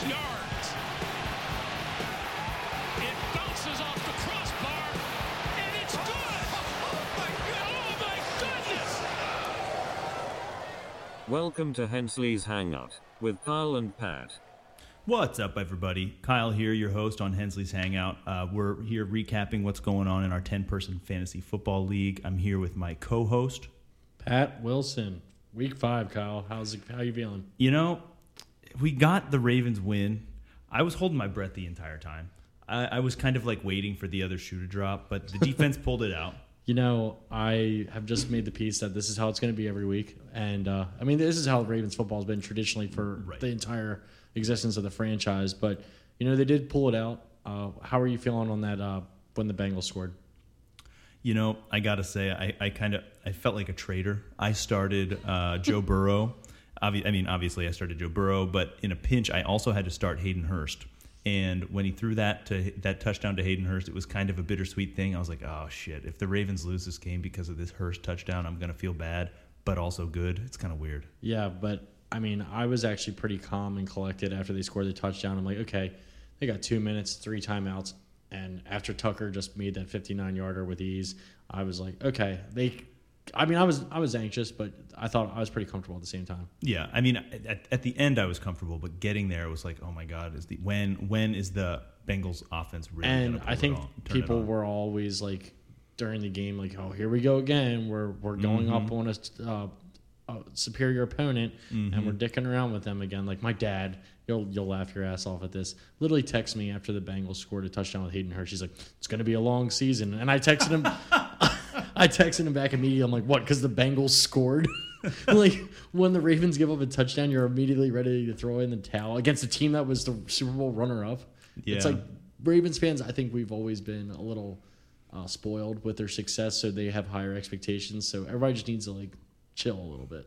six yards. It bounces off the crossbar, and it's good. Oh my goodness! Welcome to Hensley's Hangout with Kyle and Pat. What's up, everybody? Kyle here, your host on Hensley's Hangout. Uh, we're here recapping what's going on in our 10 person fantasy football league. I'm here with my co host. Pat Wilson, week five. Kyle, how's it, how you feeling? You know, we got the Ravens win. I was holding my breath the entire time. I, I was kind of like waiting for the other shoe to drop, but the defense pulled it out. You know, I have just made the piece that this is how it's going to be every week, and uh, I mean, this is how Ravens football has been traditionally for Right. the entire existence of the franchise. But you know, they did pull it out. Uh, how are you feeling on that uh, when the Bengals scored? You know, I gotta say, I, I kind of I felt like a traitor. I started uh, Joe Burrow. Obvi- I mean, obviously, I started Joe Burrow, but in a pinch, I also had to start Hayden Hurst. And when he threw that to that touchdown to Hayden Hurst, it was kind of a bittersweet thing. I was like, oh shit! If the Ravens lose this game because of this Hurst touchdown, I'm gonna feel bad, but also good. It's kind of weird. Yeah, but I mean, I was actually pretty calm and collected after they scored the touchdown. I'm like, okay, they got two minutes, three timeouts, and after Tucker just made that 59 yarder with ease, I was like, okay, they. I mean, I was I was anxious, but I thought I was pretty comfortable at the same time. Yeah, I mean, at, at the end, I was comfortable, but getting there was like, oh my god, is the when when is the Bengals offense really? and I think on, people were always like during the game, like, "Oh, here we go again. We're we're going Mm-hmm. up on a, uh, a superior opponent, and Mm-hmm. we're dicking around with them again." Like my dad, you'll you'll laugh your ass off at this. Literally, text me after the Bengals scored a touchdown with Hayden Hurst. She's like, "It's going to be a long season," and I texted him. I texted him back immediately. I'm like, "What? Because the Bengals scored." like when the Ravens give up a touchdown, you're immediately ready to throw in the towel against a team that was the Super Bowl runner-up. It's like Ravens fans, I think we've always been a little uh, spoiled with their success, so they have higher expectations. So everybody just needs to like chill a little bit.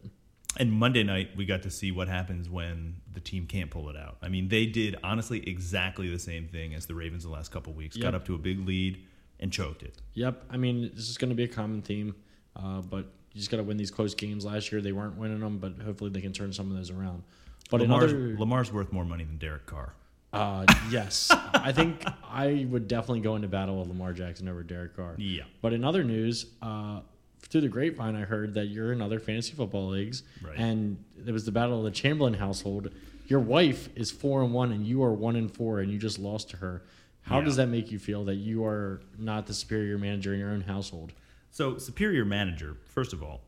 And Monday night, we got to see what happens when the team can't pull it out. I mean, they did honestly exactly the same thing as the Ravens the last couple weeks. Got up to a big lead and choked it. Yep, I mean this is going to be a common theme, uh, but you just got to win these close games. Last year they weren't winning them, but hopefully they can turn some of those around. But Lamar's, another, Lamar's worth more money than Derek Carr. uh, yes, I think I would definitely go into battle with Lamar Jackson over Derek Carr. Yeah. But in other news, uh, through the grapevine, I heard that you're in other fantasy football leagues, Right. and it was the battle of the Chamberlain household. Your wife is four and one, and you are one and four, and you just lost to her. How Yeah. does that make you feel that you are not the superior manager in your own household? So, superior manager, first of all,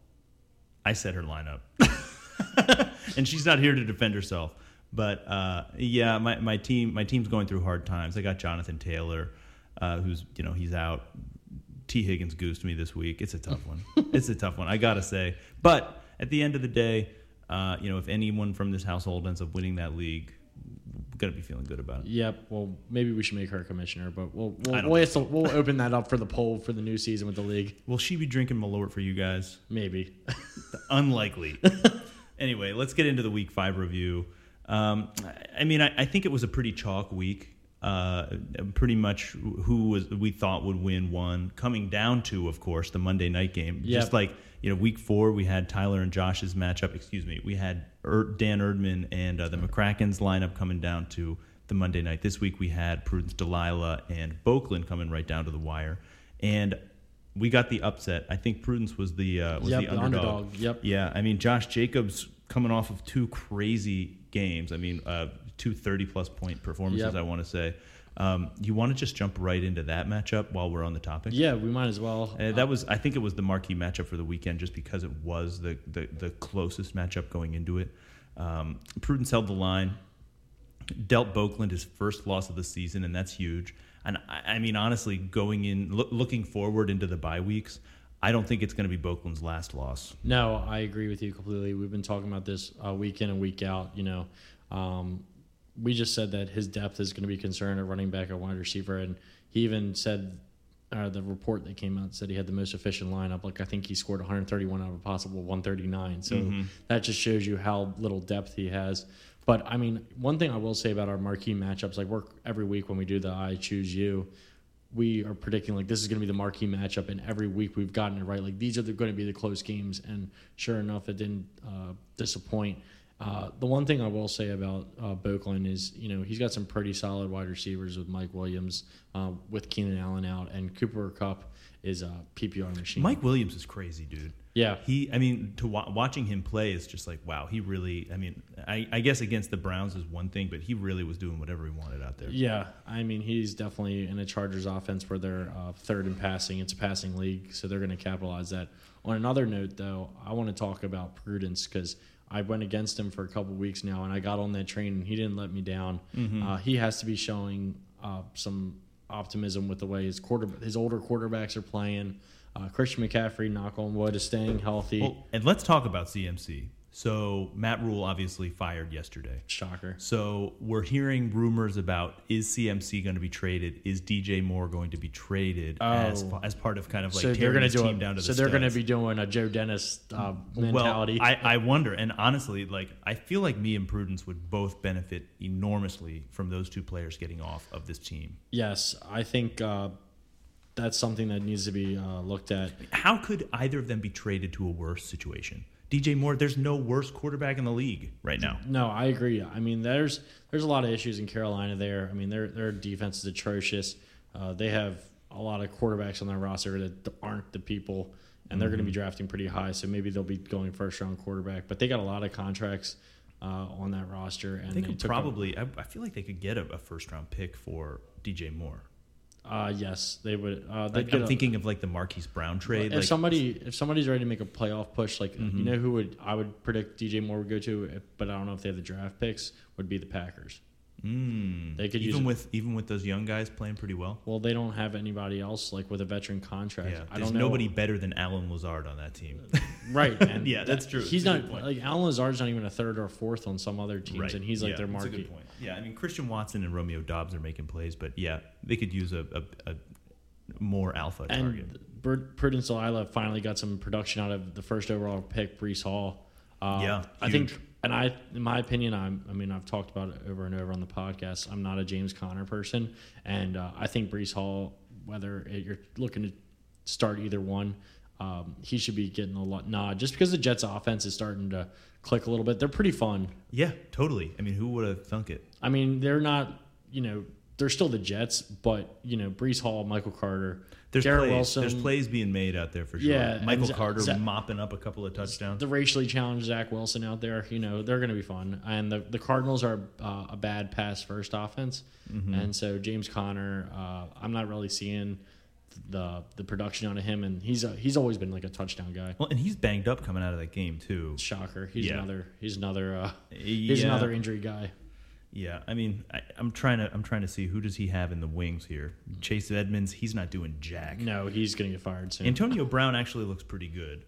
I set her lineup. and she's not here to defend herself. But uh, yeah, my, my team my team's going through hard times. I got Jonathan Taylor, uh, who's you know he's out. Tee Higgins goosed me this week. It's a tough one. it's a tough one. I gotta say. But at the end of the day, uh, you know, if anyone from this household ends up winning that league, gonna be feeling good about it. Yep. Well, maybe we should make her commissioner, but we'll we'll we'll, to- we'll open that up for the poll for the new season with the league. Will she be drinking Malort for you guys? Maybe. Unlikely. anyway, let's get into the week five review. Um, I- I mean, I, I think it was a pretty chalk week. Uh, pretty much who was we thought would win one. Coming down to, of course, the Monday night game. Yep. Just like you know, week four we had Tyler and Josh's matchup. Excuse me, we had er, Dan Erdman and uh, the McCracken's lineup coming down to the Monday night. This week we had Prudence Delilah and Boakland coming right down to the wire, and we got the upset. I think Prudence was the uh, was Yep, the the underdog. underdog. Yep. Yeah, I mean Josh Jacobs coming off of two crazy games. I mean, uh, two 30 plus point performances. Yep. I want to say. Um, you want to just jump right into that matchup while we're on the topic? yeah, we might as well. Uh, that was, I think, it was the marquee matchup for the weekend, just because it was the the, the closest matchup going into it. Um, Prudence held the line, dealt Boakland his first loss of the season, and that's huge. And I, I mean, honestly, going in, loo- looking forward into the bye weeks, I don't think it's going to be Boakland's last loss. No, I agree with you completely. We've been talking about this uh, week in and week out. You know, um, we just said that his depth is going to be concerned at running back and wide receiver, and he even said, uh, the report that came out said he had the most efficient lineup. Like I think he scored 131 out of a possible 139. So that just shows you how little depth he has. But I mean, one thing I will say about our marquee matchups, like we're every week when we do the I choose you, we are predicting like this is going to be the marquee matchup, and every week we've gotten it right. Like these are the, going to be the close games, and sure enough, it didn't uh, disappoint. Uh, the one thing I will say about uh, Boakland is, you know, he's got some pretty solid wide receivers with Mike Williams, uh, with Keenan Allen out, and Cooper Kupp is a PPR machine. Mike Williams is crazy, dude. Yeah. He, I mean, to wa- watching him play is just like, wow, he really, I mean, I, I guess against the Browns is one thing, but he really was doing whatever he wanted out there. Yeah, I mean he's definitely in a Chargers offense where they're uh, third in passing. It's a passing league, so they're going to capitalize that. On another note, though, I want to talk about Prudence because I went against him for a couple weeks now, and I got on that train, and he didn't let me down. Uh, he has to be showing uh, some optimism with the way his quarter his older quarterbacks are playing. Uh, Christian McCaffrey, knock on wood, is staying healthy. Well, and let's talk about CMC. So Matt Rhule obviously fired yesterday. Shocker. So we're hearing rumors about is CMC going to be traded? Is DJ Moore going to be traded as Oh. as part of kind of like so they're tearing going to do team it. down to? So the they're going to be doing a Joe Dennis uh, mentality. Well, I, I wonder, and honestly, like I feel like me and Prudence would both benefit enormously from those two players getting off of this team. Yes, I think uh, that's something that needs to be uh, looked at. How could either of them be traded to a worse situation? DJ Moore, there's no worse quarterback in the league right now. No, I agree. I mean, there's there's a lot of issues in Carolina there. I mean, their their defense is atrocious. Uh, they have a lot of quarterbacks on their roster that aren't the people, and they're going to be drafting pretty high. So maybe they'll be going first round quarterback. But they got a lot of contracts uh, on that roster, and They could took probably, I, I feel like they could get a, a first round pick for DJ Moore. Uh, yes, they would. Uh, they'd Like, I'm a- thinking of like the Marquise Brown trade. if like, somebody if somebody's ready to make a playoff push, like Mm-hmm. you know who would I would predict DJ Moore would go to, but I don't know if they have the draft picks. Would be the Packers. Mm, They could even it- with even with those young guys playing pretty well. Well, they don't have anybody else like with a veteran contract. Yeah, I there's don't know. nobody better than Allen Lazard on that team. right? And Yeah, that's true. He's a not like Allen Lazard's not even a third or fourth on some other teams, and he's like yeah, their that's a market. good point. Yeah, I mean Christian Watson and Romeo Doubs are making plays, but yeah, they could use a, a, a more alpha target. And Bur- Prudence Delilah finally got some production out of the first overall pick, Breece Hall. Uh, Yeah, I think, and I, in my opinion, I'm. I mean, I've talked about it over and over on the podcast. I'm not a James Conner person, and uh, I think Breece Hall, whether it, you're looking to start either one, um, he should be getting a lot nod just because the Jets' offense is starting to click a little bit. They're pretty fun. Yeah, totally. I mean, who would have thunk it? I mean, they're not, you know, they're still the Jets, but you know, Breece Hall, Michael Carter, There's Garrett plays. Wilson, There's plays being made out there for sure. Yeah, Michael Z- Carter Z- mopping up a couple of touchdowns. the racially challenged Zach Wilson out there, you know, they're going to be fun. And the, the Cardinals are uh, a bad pass first offense. Mm-hmm. And so James Conner, uh, I'm not really seeing the the production out of him. And he's a, he's always been like a touchdown guy. well, and he's banged up coming out of that game too. Shocker. He's Yeah. another he's another uh, he's Yeah. another injury guy. Yeah, I mean, I, I'm trying to I'm trying to see who does he have in the wings here. Chase Edmonds, he's not doing jack. No, he's going to get fired soon. Antonio Brown actually looks pretty good.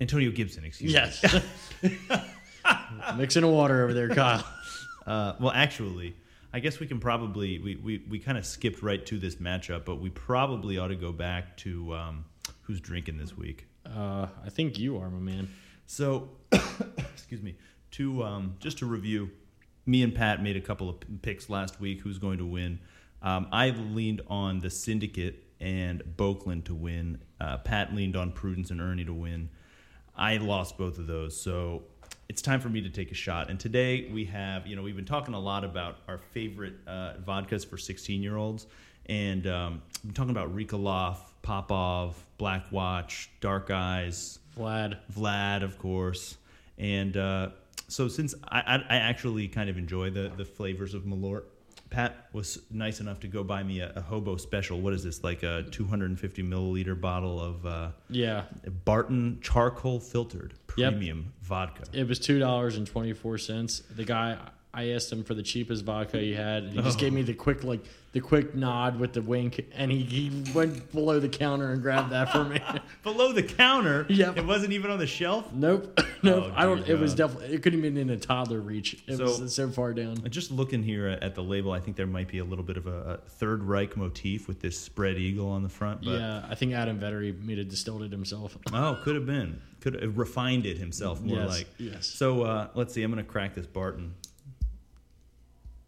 Antonio Gibson, excuse me. yes. Mixing the water over there, Kyle. Uh, well, actually, I guess we can probably we, we, we kind of skipped right to this matchup, but we probably ought to go back to um, who's drinking this week. Uh, I think you are, my man. So, excuse me. To um, just to review, me and Pat made a couple of picks last week. Who's going to win? Um, I leaned on the Syndicate and Boakland to win. Uh, Pat leaned on Prudence and Ernie to win. I lost both of those, so it's time for me to take a shot. And today we have, you know, we've been talking a lot about our favorite uh, vodkas for 16 year olds, and um, we're talking about Rikaloff, Popov, Black Watch, Dark Eyes, Vlad. Vlad, of course, and uh, so since I, I, I actually kind of enjoy the the flavors of Malort, Pat was nice enough to go buy me a, a hobo special. What is this? Like a 250 milliliter bottle of uh, Yeah. Barton charcoal filtered Yep. premium vodka. It was two dollars and twenty four cents. The guy, I asked him for the cheapest vodka he had, and he just gave me the quick like the quick nod with the wink, and he, he went below the counter and grabbed that for me. Below the counter, Yep. it wasn't even on the shelf. nope, nope. Oh, I don't. dear It was God. definitely. It couldn't even in a toddler reach. It So- was so far down. Just looking here at the label, I think there might be a little bit of a, a Third Reich motif with this spread eagle on the front. But yeah, I think Adam Vettery made it distilled it himself. Oh, could have been. Could have refined it himself more Yes, like. yes. So uh, let's see. I'm going to crack this Barton.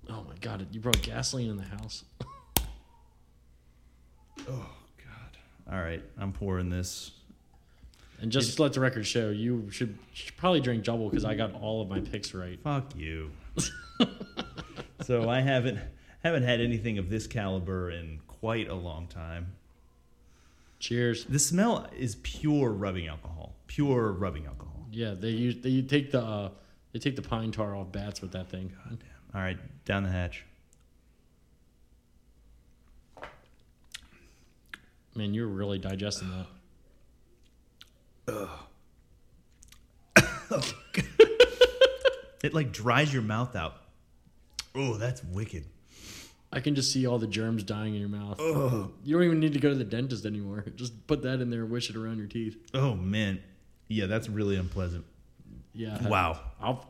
Oh my god! You brought gasoline in the house. Oh God. All right, I'm pouring this. And just to let the record show, you should, should probably drink double because I got all of my picks right. Fuck you. so I haven't haven't had anything of this caliber in quite a long time. Cheers. The smell is pure rubbing alcohol. Pure rubbing alcohol. Yeah, they use they take the uh, they take the pine tar off bats with that thing. God damn. All right, down the hatch. Man, you're really digesting that. It like dries your mouth out. Oh, that's wicked. I can just see all the germs dying in your mouth. You don't even need to go to the dentist anymore. Just put that in there and wish it around your teeth. Oh man. Yeah, that's really unpleasant. Yeah. Wow. I'll,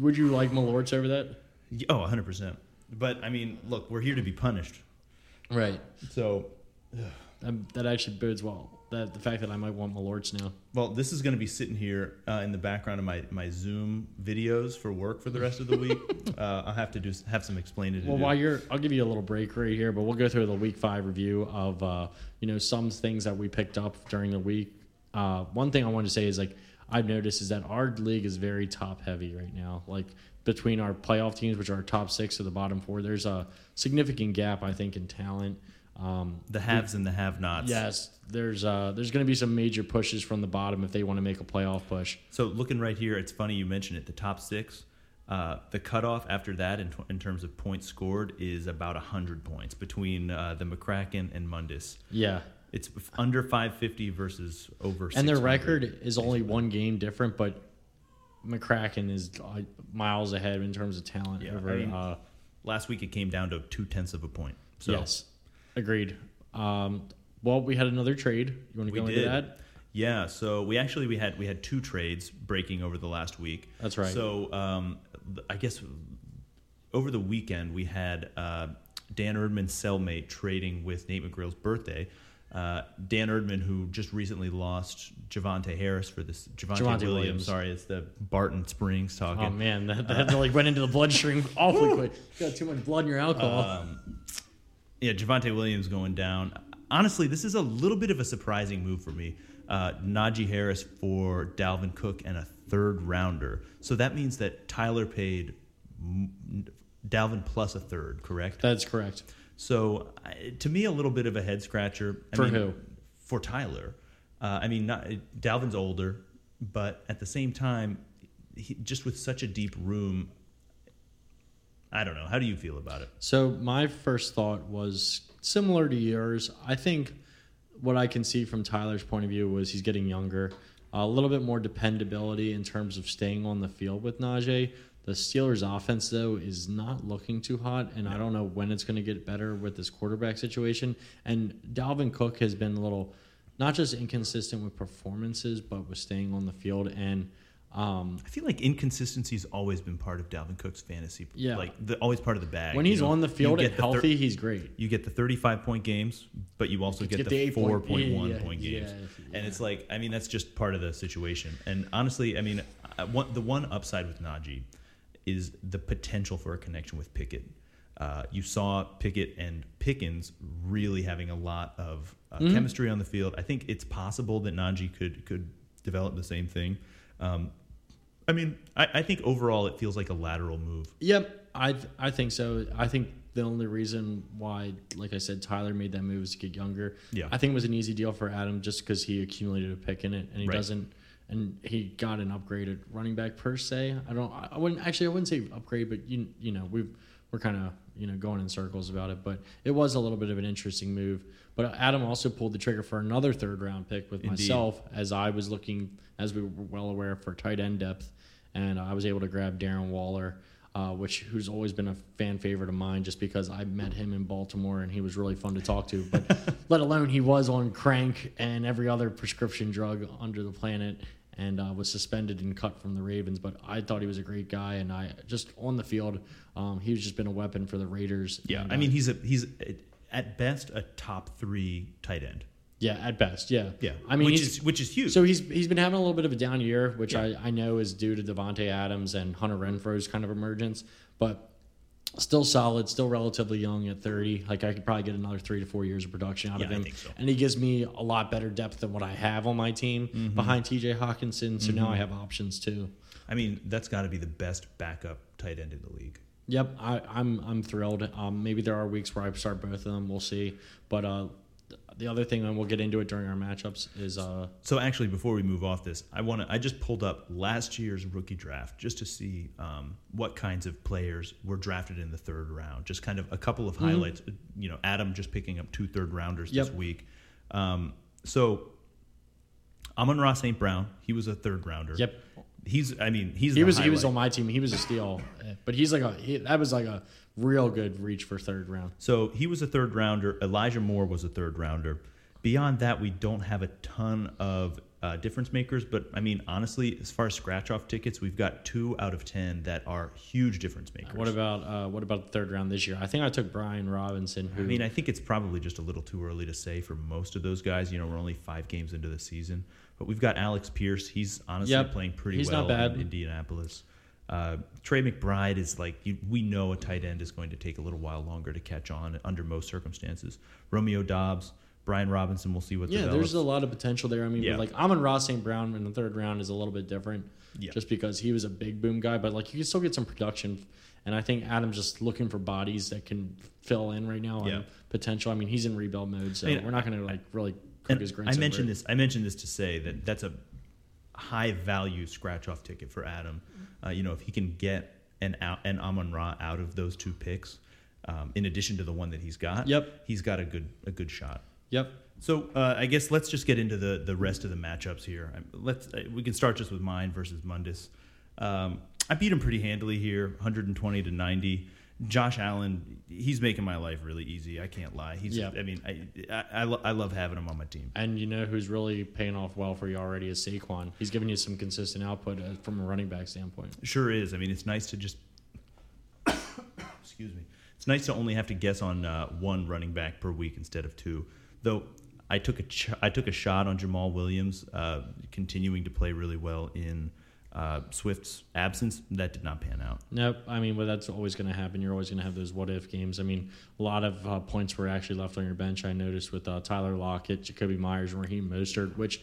would you like Malorts over that? Oh, 100%. But I mean, look, we're here to be punished. Right. So, That, that actually bodes well. That the fact that I might want Malorts now. well, this is going to be sitting here uh, in the background of my, my Zoom videos for work for the rest of the week. uh, I'll have to do have some explaining Well, do. while you're, I'll give you a little break right here, but we'll go through the week five review of, uh, you know, some things that we picked up during the week. Uh, one thing I wanted to say is like I've noticed is that our league is very top heavy right now. Like between our playoff teams, which are our top six to the bottom four, there's a significant gap I think in talent. Um, the haves and the have-nots. yes, there's uh, there's going to be some major pushes from the bottom if they want to make a playoff push. So looking right here, it's funny you mentioned it. The top six, uh, the cutoff after that in, tw- in terms of points scored is about hundred points between uh, the McCracken and Mundus. Yeah, It's under 550 versus over. and their record is only one game different, but McCracken is miles ahead in terms of talent Yeah, over. I mean, uh, Last week it came down to two tenths of a point. So yes, agreed. Um, well, we had another trade. You want to go did. into that? Yeah, so we actually we had we had two trades breaking over the last week. That's right. So um, I guess over the weekend we had uh, Dan Erdman's cellmate trading with Nate McGrill's birthday. Uh, Dan Erdman, who just recently lost Javante Harris for this Javante, Javonte Williams. Williams. Sorry, it's the Barton Springs talking. Oh man, that, that like went into the bloodstream awfully quick. You got too much blood in your alcohol. Um, yeah, Javonte Williams going down. Honestly, this is a little bit of a surprising move for me. Uh, Najee Harris for Dalvin Cook and a third rounder. So that means that Tyler paid Dalvin plus a third, correct? That's correct. So to me, a little bit of a head scratcher. I For mean, who? For Tyler. Uh, I mean, not, Dalvin's older, but at the same time, he, just with such a deep room, I don't know. How do you feel about it? So my first thought was similar to yours. I think what I can see from Tyler's point of view was he's getting younger, a little bit more dependability in terms of staying on the field with Najee. The Steelers' offense, though, is not looking too hot, and I don't know when it's going to get better with this quarterback situation. And Dalvin Cook has been a little, not just inconsistent with performances, but with staying on the field. And um, I feel like inconsistency's always been part of Dalvin Cook's fantasy. Yeah. like the, always part of the bag. when you he's know? on the field and the thir- healthy, he's great. you get the 35 point games, but you also get, get the, the eight point- 4.1 yeah, point yeah, games. yeah. And it's like, I mean, that's just part of the situation. And honestly, I mean, I, one, the one upside with Najee is the potential for a connection with Pickett. Uh, you saw Pickett and Pickens really having a lot of uh, Mm-hmm. chemistry on the field. I think it's possible that Najee could could develop the same thing. Um, I mean, I, I think overall it feels like a lateral move. Yep, I I think so. I think the only reason why, like I said, Tyler made that move is to get younger. Yeah. I think it was an easy deal for Adam just because he accumulated a pick in it, and he Right. doesn't, and he got an upgraded running back per se. I don't. I wouldn't actually. I wouldn't say upgrade, but you you know we we're kind of you know going in circles about it, but it was a little bit of an interesting move. But Adam also pulled the trigger for another third round pick with Indeed. myself as I was looking, as we were well aware, for tight end depth, and I was able to grab Darren Waller, uh, which who's always been a fan favorite of mine, just because I met him in Baltimore and he was really fun to talk to. But let alone he was on crank and every other prescription drug under the planet. And uh, was suspended and cut from the Ravens, but I thought he was a great guy, and I just on the field, um, he's just been a weapon for the Raiders. Yeah, And, I uh, mean, he's a he's at best a top three tight end. Yeah, at best, yeah, Yeah, I mean, which is which is huge. So he's he's been having a little bit of a down year, which Yeah. I, I know is due to Davante Adams and Hunter Renfrow's kind of emergence. But Still solid, still relatively young at 30. Like I could probably get another three to four years of production out Yeah, of I him. think so. And he gives me a lot better depth than what I have on my team Mm-hmm. behind TJ Hockenson. So now I have options too. I mean, that's got to be the best backup tight end in the league. Yep, I, I'm I'm thrilled. Um, maybe there are weeks where I start both of them. We'll see. But uh, the other thing, and we'll get into it during our matchups, is uh, So actually, before we move off this, I want to. I just pulled up last year's rookie draft just to see um, what kinds of players were drafted in the third round. Just kind of a couple of highlights. You know, Adam just picking up two third rounders this Yep. week. Um, so Amon-Ra St. Brown, he was a third rounder. Yep. He's. I mean, he's. he was he was on my team. He was a steal, but he's like a he, that was like a real good reach for third round. So he was a third rounder. Elijah Moore was a third rounder. Beyond that, we don't have a ton of uh, difference makers. But I mean, honestly, as far as scratch off tickets, we've got two out of ten that are huge difference makers. What about uh, what about the third round this year? I think I took Brian Robinson. Who I mean, I think it's probably just a little too early to say for most of those guys. You know, we're only five games into the season, but we've got Alec Pierce. He's honestly Yep. playing pretty He's well in Indianapolis. Uh, Trey McBride is like you, we know a tight end is going to take a little while longer to catch on under most circumstances. Romeo Doubs, Brian Robinson. We'll see what yeah, develops. there's a lot of potential there. I mean, Yeah. like Amon-Ra St. Brown in the third round is a little bit different, Yeah. just because he was a big boom guy. But like you can still get some production, and I think Adam's just looking for bodies that can fill in right now Yeah. potential. I mean, he's in rebuild mode, so I mean, we're not going to like really I mentioned this. I mentioned this to say that that's a high value scratch off ticket for Adam. Uh, you know, if he can get an out, an Amon Ra out of those two picks, um, in addition to the one that he's got, Yep. he's got a good a good shot. Yep. So uh, I guess let's just get into the the rest of the matchups here. Let's uh, we can start just with mine versus Mundus. Um, I beat him pretty handily here, 120 to 90. Josh Allen, he's making my life really easy. I can't lie. He's, Yeah. I mean, I, I, I, lo- I love having him on my team. And you know who's really paying off well for you already is Saquon. He's giving you some consistent output uh, from a running back standpoint. Sure is. I mean, it's nice to just. excuse me. It's nice to only have to guess on uh, one running back per week instead of two. Though I took a ch- I took a shot on Jamaal Williams, uh, continuing to play really well in uh, Swift's absence. That did not pan out. Nope. I mean, but that's always going to happen. You're always going to have those what if games. I mean, a lot of uh, points were actually left on your bench. I noticed with uh, Tyler Lockett, Jakobi Meyers, and Raheem Mostert, which,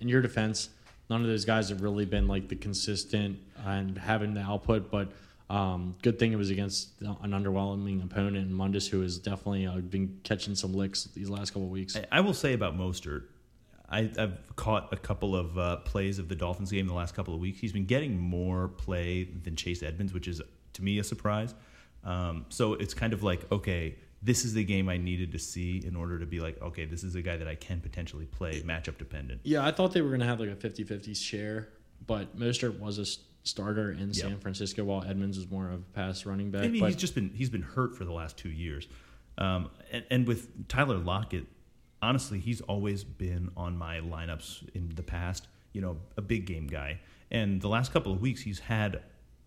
in your defense, none of those guys have really been like the consistent and having the output. But um, good thing it was against an underwhelming opponent in Mundus, who has definitely uh, been catching some licks these last couple of weeks. I, I will say about Mostert, I, I've caught a couple of uh, plays of the Dolphins game in the last couple of weeks. He's been getting more play than Chase Edmonds, which is to me a surprise. Um, so it's kind of like, okay, this is the game I needed to see in order to be like, okay, this is a guy that I can potentially play matchup dependent. Yeah, I thought they were going to have like a 50 50 share, but Mostert was a starter in Yep. San Francisco while Edmonds was more of a pass running back. I mean, but he's just been he's been hurt for the last two years, um, and, and with Tyler Lockett, honestly, he's always been on my lineups in the past. You know, a big game guy, and the last couple of weeks, he's had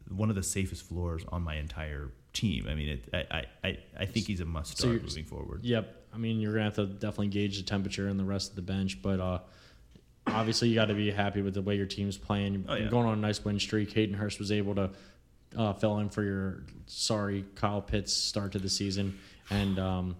one of the safest floors on my entire team. I mean, it, I, I- I think he's a must start you're- moving forward. Yep. I mean, you're gonna have to definitely gauge the temperature and the rest of the bench, but uh, obviously you got to be happy with the way your team's playing. You're Oh, yeah. going on a nice win streak. Hayden Hurst was able to uh, fill in for your sorry Kyle Pitts start to the season, and um,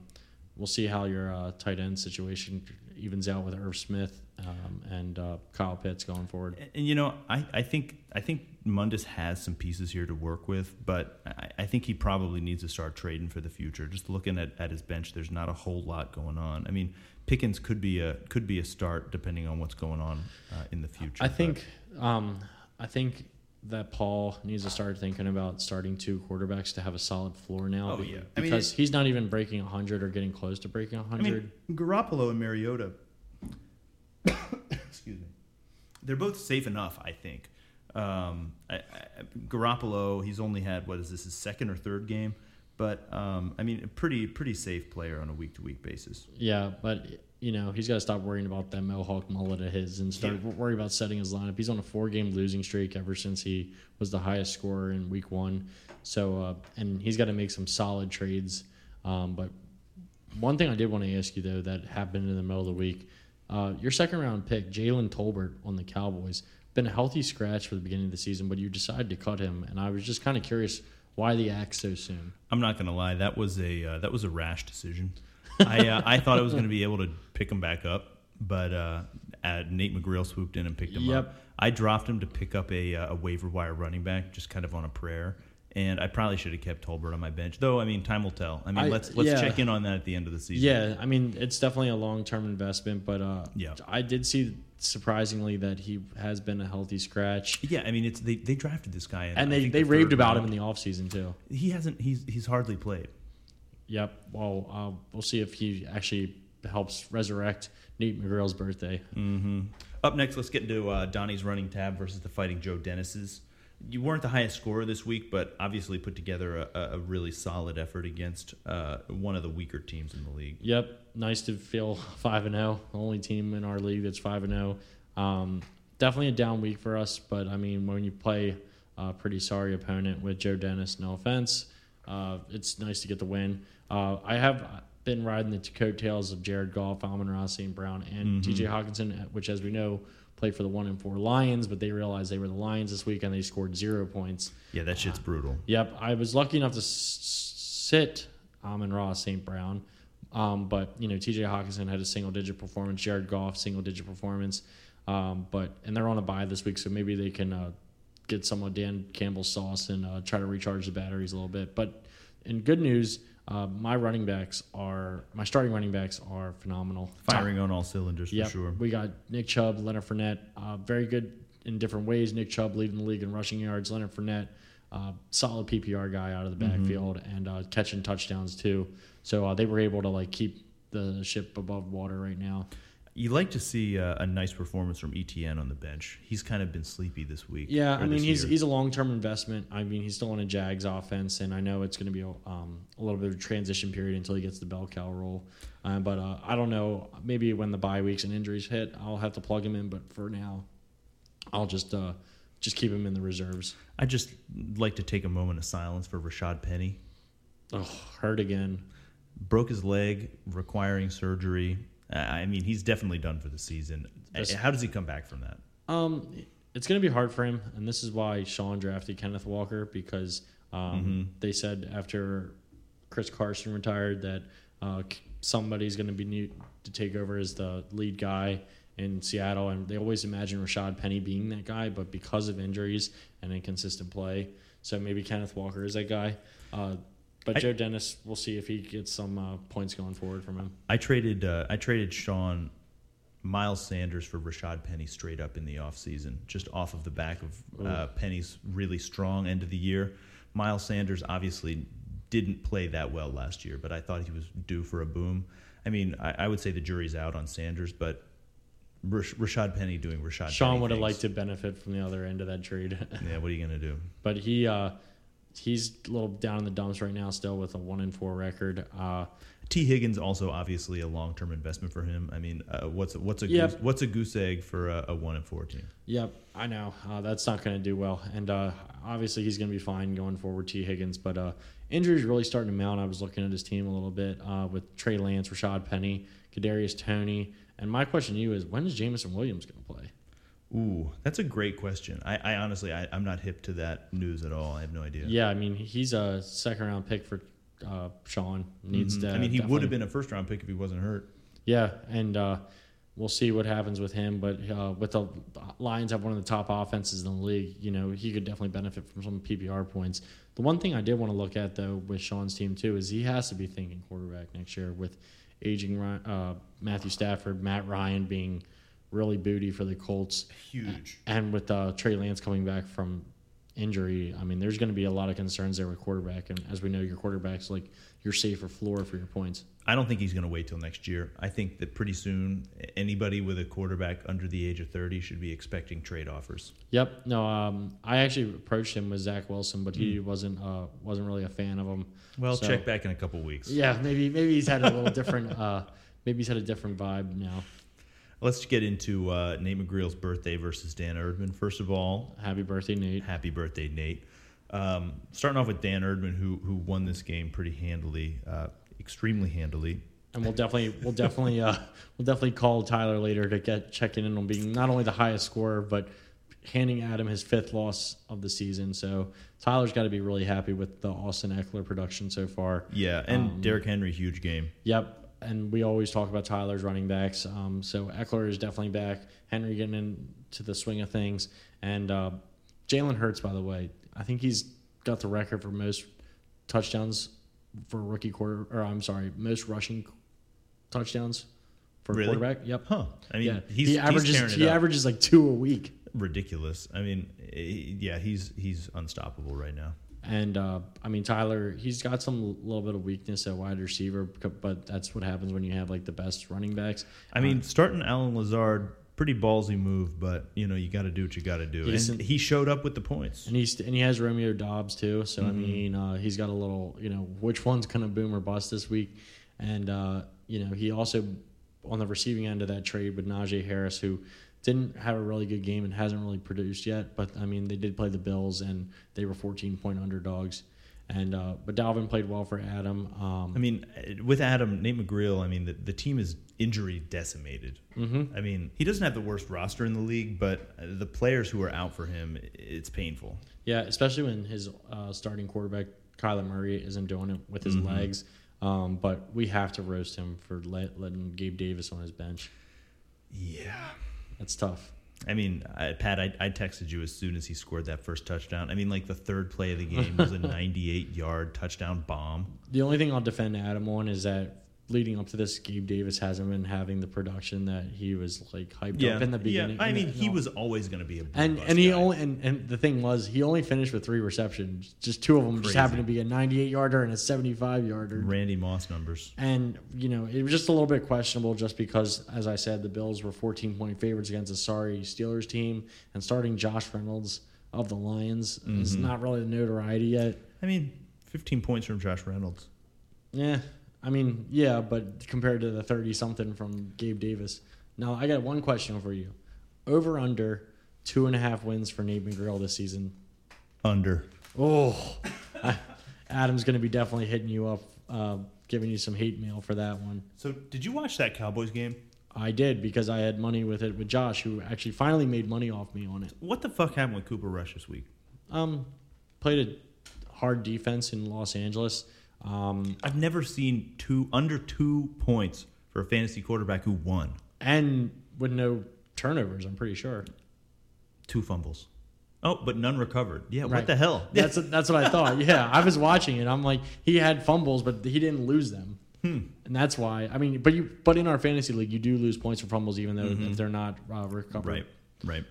we'll see how your uh, tight end situation evens out with Irv Smith um, and uh, Kyle Pitts going forward. And, and, you know, I, I think I think Mundus has some pieces here to work with, but I, I think he probably needs to start trading for the future. Just looking at, at his bench, there's not a whole lot going on. I mean, Pickens could be a could be a start depending on what's going on uh, in the future. I but- think um, I think that Paul needs to start thinking about starting two quarterbacks to have a solid floor now. Oh, yeah. I mean, because it- he's not even breaking 100 or getting close to breaking I 100. mean, Garoppolo and Mariota. excuse me. They're both safe enough, I think. Um, I, I, Garoppolo, he's only had what is this his second or third game, but um, I mean, a pretty pretty safe player on a week to week basis. yeah, but you know he's got to stop worrying about that mohawk mullet of his and start Yeah. worry about setting his lineup. He's on a four-game losing streak ever since he was the highest scorer in Week One. So uh, and he's got to make some solid trades. Um, but one thing I did want to ask you though that happened in the middle of the week, uh, your second round pick Jalen Tolbert on the Cowboys been a healthy scratch for the beginning of the season, but you decided to cut him, and I was just kind of curious Why the axe so soon? I'm not gonna lie, that was a uh, that was a rash decision. I uh, I thought I was gonna be able to pick him back up, but uh, uh, Nate McGreal swooped in and picked him Yep. up. I dropped him to pick up a uh, a waiver wire running back, just kind of on a prayer. And I probably should have kept Tolbert on my bench, though. I mean, time will tell. I mean, I- let's let's yeah. check in on that at the end of the season. Yeah, I mean it's definitely a long term investment, but uh, Yeah. I did see surprisingly that he has been a healthy scratch, yeah. I mean, it's they, they drafted this guy, in, and they they the raved about him in the offseason too. He hasn't. He's he's hardly played. Yep. Well, uh, we'll see if he actually helps resurrect Nate McGreal's birthday. Up next, let's get into uh, Donnie's running tab versus the Fighting Joe Dennis's. You weren't the highest scorer this week, but obviously put together a, a really solid effort against uh, one of the weaker teams in the league. Yep. Nice to feel five and zero. The only team in our league that's five and zero. Um, definitely a down week for us, but I mean when you play a pretty sorry opponent with Joe Dennis, no offense, uh, it's nice to get the win. Uh, I have been riding the coattails of Jared Goff, Amon-Ra, St. Brown, and T.J. Hockenson, which, as we know, played for the one and four Lions, but they realized they were the Lions this week and they scored zero points. Yeah, that shit's brutal. Yep, I was lucky enough to s- sit Amon-Ra, St. Brown, um, but you know T.J. Hockenson had a single-digit performance. Jared Goff, single-digit performance, um, but and they're on a bye this week, so maybe they can uh, get some of Dan Campbell's sauce and uh, try to recharge the batteries a little bit. But in good news, uh, my running backs are my starting running backs are phenomenal. Firing on all cylinders for sure. We got Nick Chubb, Leonard Fournette, uh, very good in different ways. Nick Chubb leading the league in rushing yards. Leonard Fournette, uh, solid PPR guy out of the Mm-hmm. backfield and uh, catching touchdowns too. So uh, they were able to like keep the ship above water right now. You like to see uh, a nice performance from ETN on the bench. He's kind of been sleepy this week. Yeah, I mean he's year. he's a long term investment. I mean he's still in a Jags offense, and I know it's going to be a, um, a little bit of a transition period until he gets the bell cow role. Uh, but uh, I don't know. Maybe when the bye weeks and injuries hit, I'll have to plug him in. But for now, I'll just uh, just keep him in the reserves. I just like to take a moment of silence for Rashad Penny. Oh, hurt again. Broke his leg, requiring surgery. Uh, I mean, he's definitely done for the season. This- How does he come back from that? Um, it's going to be hard for him, and this is why Sean drafted Kenneth Walker because um, they said after Chris Carson retired that uh, somebody's going to be new to take over as the lead guy in Seattle, and they always imagine Rashad Penny being that guy, but because of injuries and inconsistent play, so maybe Kenneth Walker is that guy. Uh, but I- Joe Dennis, we'll see if he gets some uh, points going forward from him. I traded uh, I traded Sean Miles Sanders for Rashad Penny straight up in the offseason, just off of the back of uh, Penny's really strong end of the year. Miles Sanders obviously didn't play that well last year, but I thought he was due for a boom. I mean, I, I would say the jury's out on Sanders, but Rash- Rashad Penny doing Rashad. Sean Penny would have liked to benefit from the other end of that trade. Yeah, what are you gonna do? but he uh, he's a little down in the dumps right now, still with a one and four record. Uh, Tee Higgins also obviously a long term investment for him. I mean, uh, what's what's a Yep. goose, what's a goose egg for a, a one and four team? yep, I know uh, that's not going to do well, and uh, obviously he's going to be fine going forward. Tee Higgins, but uh, injuries really starting to mount. I was looking at his team a little bit uh, with Trey Lance, Rashad Penny, Kadarius Toney, and my question to you is when is Jameson Williams going to play? Ooh, that's a great question. I, I honestly, I, I'm not hip to that news at all. I have no idea. Yeah, I mean he's a second round pick for uh, Sean. Needs to. Mm-hmm. I mean, he would have been a first round pick if he wasn't hurt. Yeah, and uh, we'll see what happens with him. But uh, with the Lions have one of the top offenses in the league, you know, he could definitely benefit from some PPR points. The one thing I did want to look at though with Sean's team too is he has to be thinking quarterback next year with aging uh, Matthew Stafford, Matt Ryan being really booty for the Colts, Huge. and with uh, Trey Lance coming back from injury, I mean, there's going to be a lot of concerns there with quarterback. And as we know, your quarterback's like your safer floor for your points. I don't think he's going to wait till next year. I think that pretty soon, anybody with a quarterback under the age of 30 should be expecting trade offers. Yep. No. Um. I actually approached him with Zach Wilson, but he wasn't. Uh. Wasn't really a fan of him. Well, So- check back in a couple weeks. Yeah. Maybe. Maybe he's had a little different. Uh. Maybe he's had a different vibe now. Let's get into uh, Nate McGreal's birthday versus Dan Erdman. First of all, Happy birthday, Nate. happy birthday, Nate. Um, starting off with Dan Erdman, who who won this game pretty handily, uh, extremely handily. And we'll definitely. We'll definitely. Uh. We'll definitely call Tyler later to get checking in on being not only the highest scorer, but handing Adam his fifth loss of the season. So Tyler's got to be really happy with the Austin Ekeler production so far. Yeah, and Um, Derrick Henry, huge game. Yep. And we always talk about Tyler's running backs. Um, so Ekeler is definitely back. Henry getting into the swing of things. And uh, Jalen Hurts, by the way, I think he's got the record for most touchdowns for a rookie quarter, or I'm sorry, most rushing touchdowns for a Really? quarterback. Yep. Huh. I mean, yeah. he's, he averages he up. averages like two a week. ridiculous. I mean, eh, yeah, he's he's unstoppable right now. And uh, I mean, Tyler, he's got some little bit of weakness at wide receiver, but that's what happens when you have like the best running backs. I mean, starting Allen Lazard, pretty ballsy move, but you know you got to do what you got to do. He's and he showed up with the points. And he's and he has Romeo Doubs too. So I Mm-hmm. mean, uh, he's got a little, you know, which one's gonna boom or bust this week. And uh, you know, he also on the receiving end of that trade with Najee Harris, who didn't have a really good game and hasn't really produced yet. But I mean, they did play the Bills and they were 14 point underdogs. And uh, but Dalvin played well for Adam. Um, I mean, eh, with Adam Nate McGreal, I mean the, the team is injury decimated. Mm-hmm. I mean, he doesn't have the worst roster in the league, but uh, the players who are out for him, it's painful. Yeah, especially when his uh, starting quarterback Kyler Murray isn't doing it with his legs. Um, but we have to roast him for let, letting Gabe Davis on his bench. Yeah. That's tough. I mean, I, Pat, I, I texted you as soon as he scored that first touchdown. I mean, like the third play of the game was a 98 yard touchdown bomb. The only thing I'll defend Adam on is that leading up to this, Gabe Davis hasn't been having the production that he was like hyped up in the beginning. Yeah, I mean, he was always going to be a and and he guy. only and, and the thing was he only finished with three receptions. Just two of them just happened to be a 98 yarder and a 75 yarder. Randy Moss numbers. And, you know, it was just a little bit questionable just because, as I said, the Bills were 14 point favorites against a sorry Steelers team. And starting Josh Reynolds of the Lions is Mm-hmm. not really the notoriety yet. I mean, 15 points from Josh Reynolds. Yeah. I mean, yeah, but compared to the 30 something from Gabe Davis. Now, I got one question for you over under two and a half wins for Nate McGrill this season. Under. Oh, I, Adam's going to be definitely hitting you up, uh, giving you some hate mail for that one. So, did you watch that Cowboys game? I did because I had money with it with Josh, who actually finally made money off me on it. What the fuck happened with Cooper Rush this week? Um, played a hard defense in Los Angeles. Um, I've never seen two under two points for a fantasy quarterback who won. and with no turnovers, I'm pretty sure. Two fumbles. Oh, but none recovered. Yeah, what the hell? That's that's what I thought. Yeah, I was watching it. I'm like, he had fumbles, but he didn't lose them, Hmm. and that's why. I mean, but you but in our fantasy league, you do lose points for fumbles, even though if they're not uh, recovered. Mm-hmm. Right, right.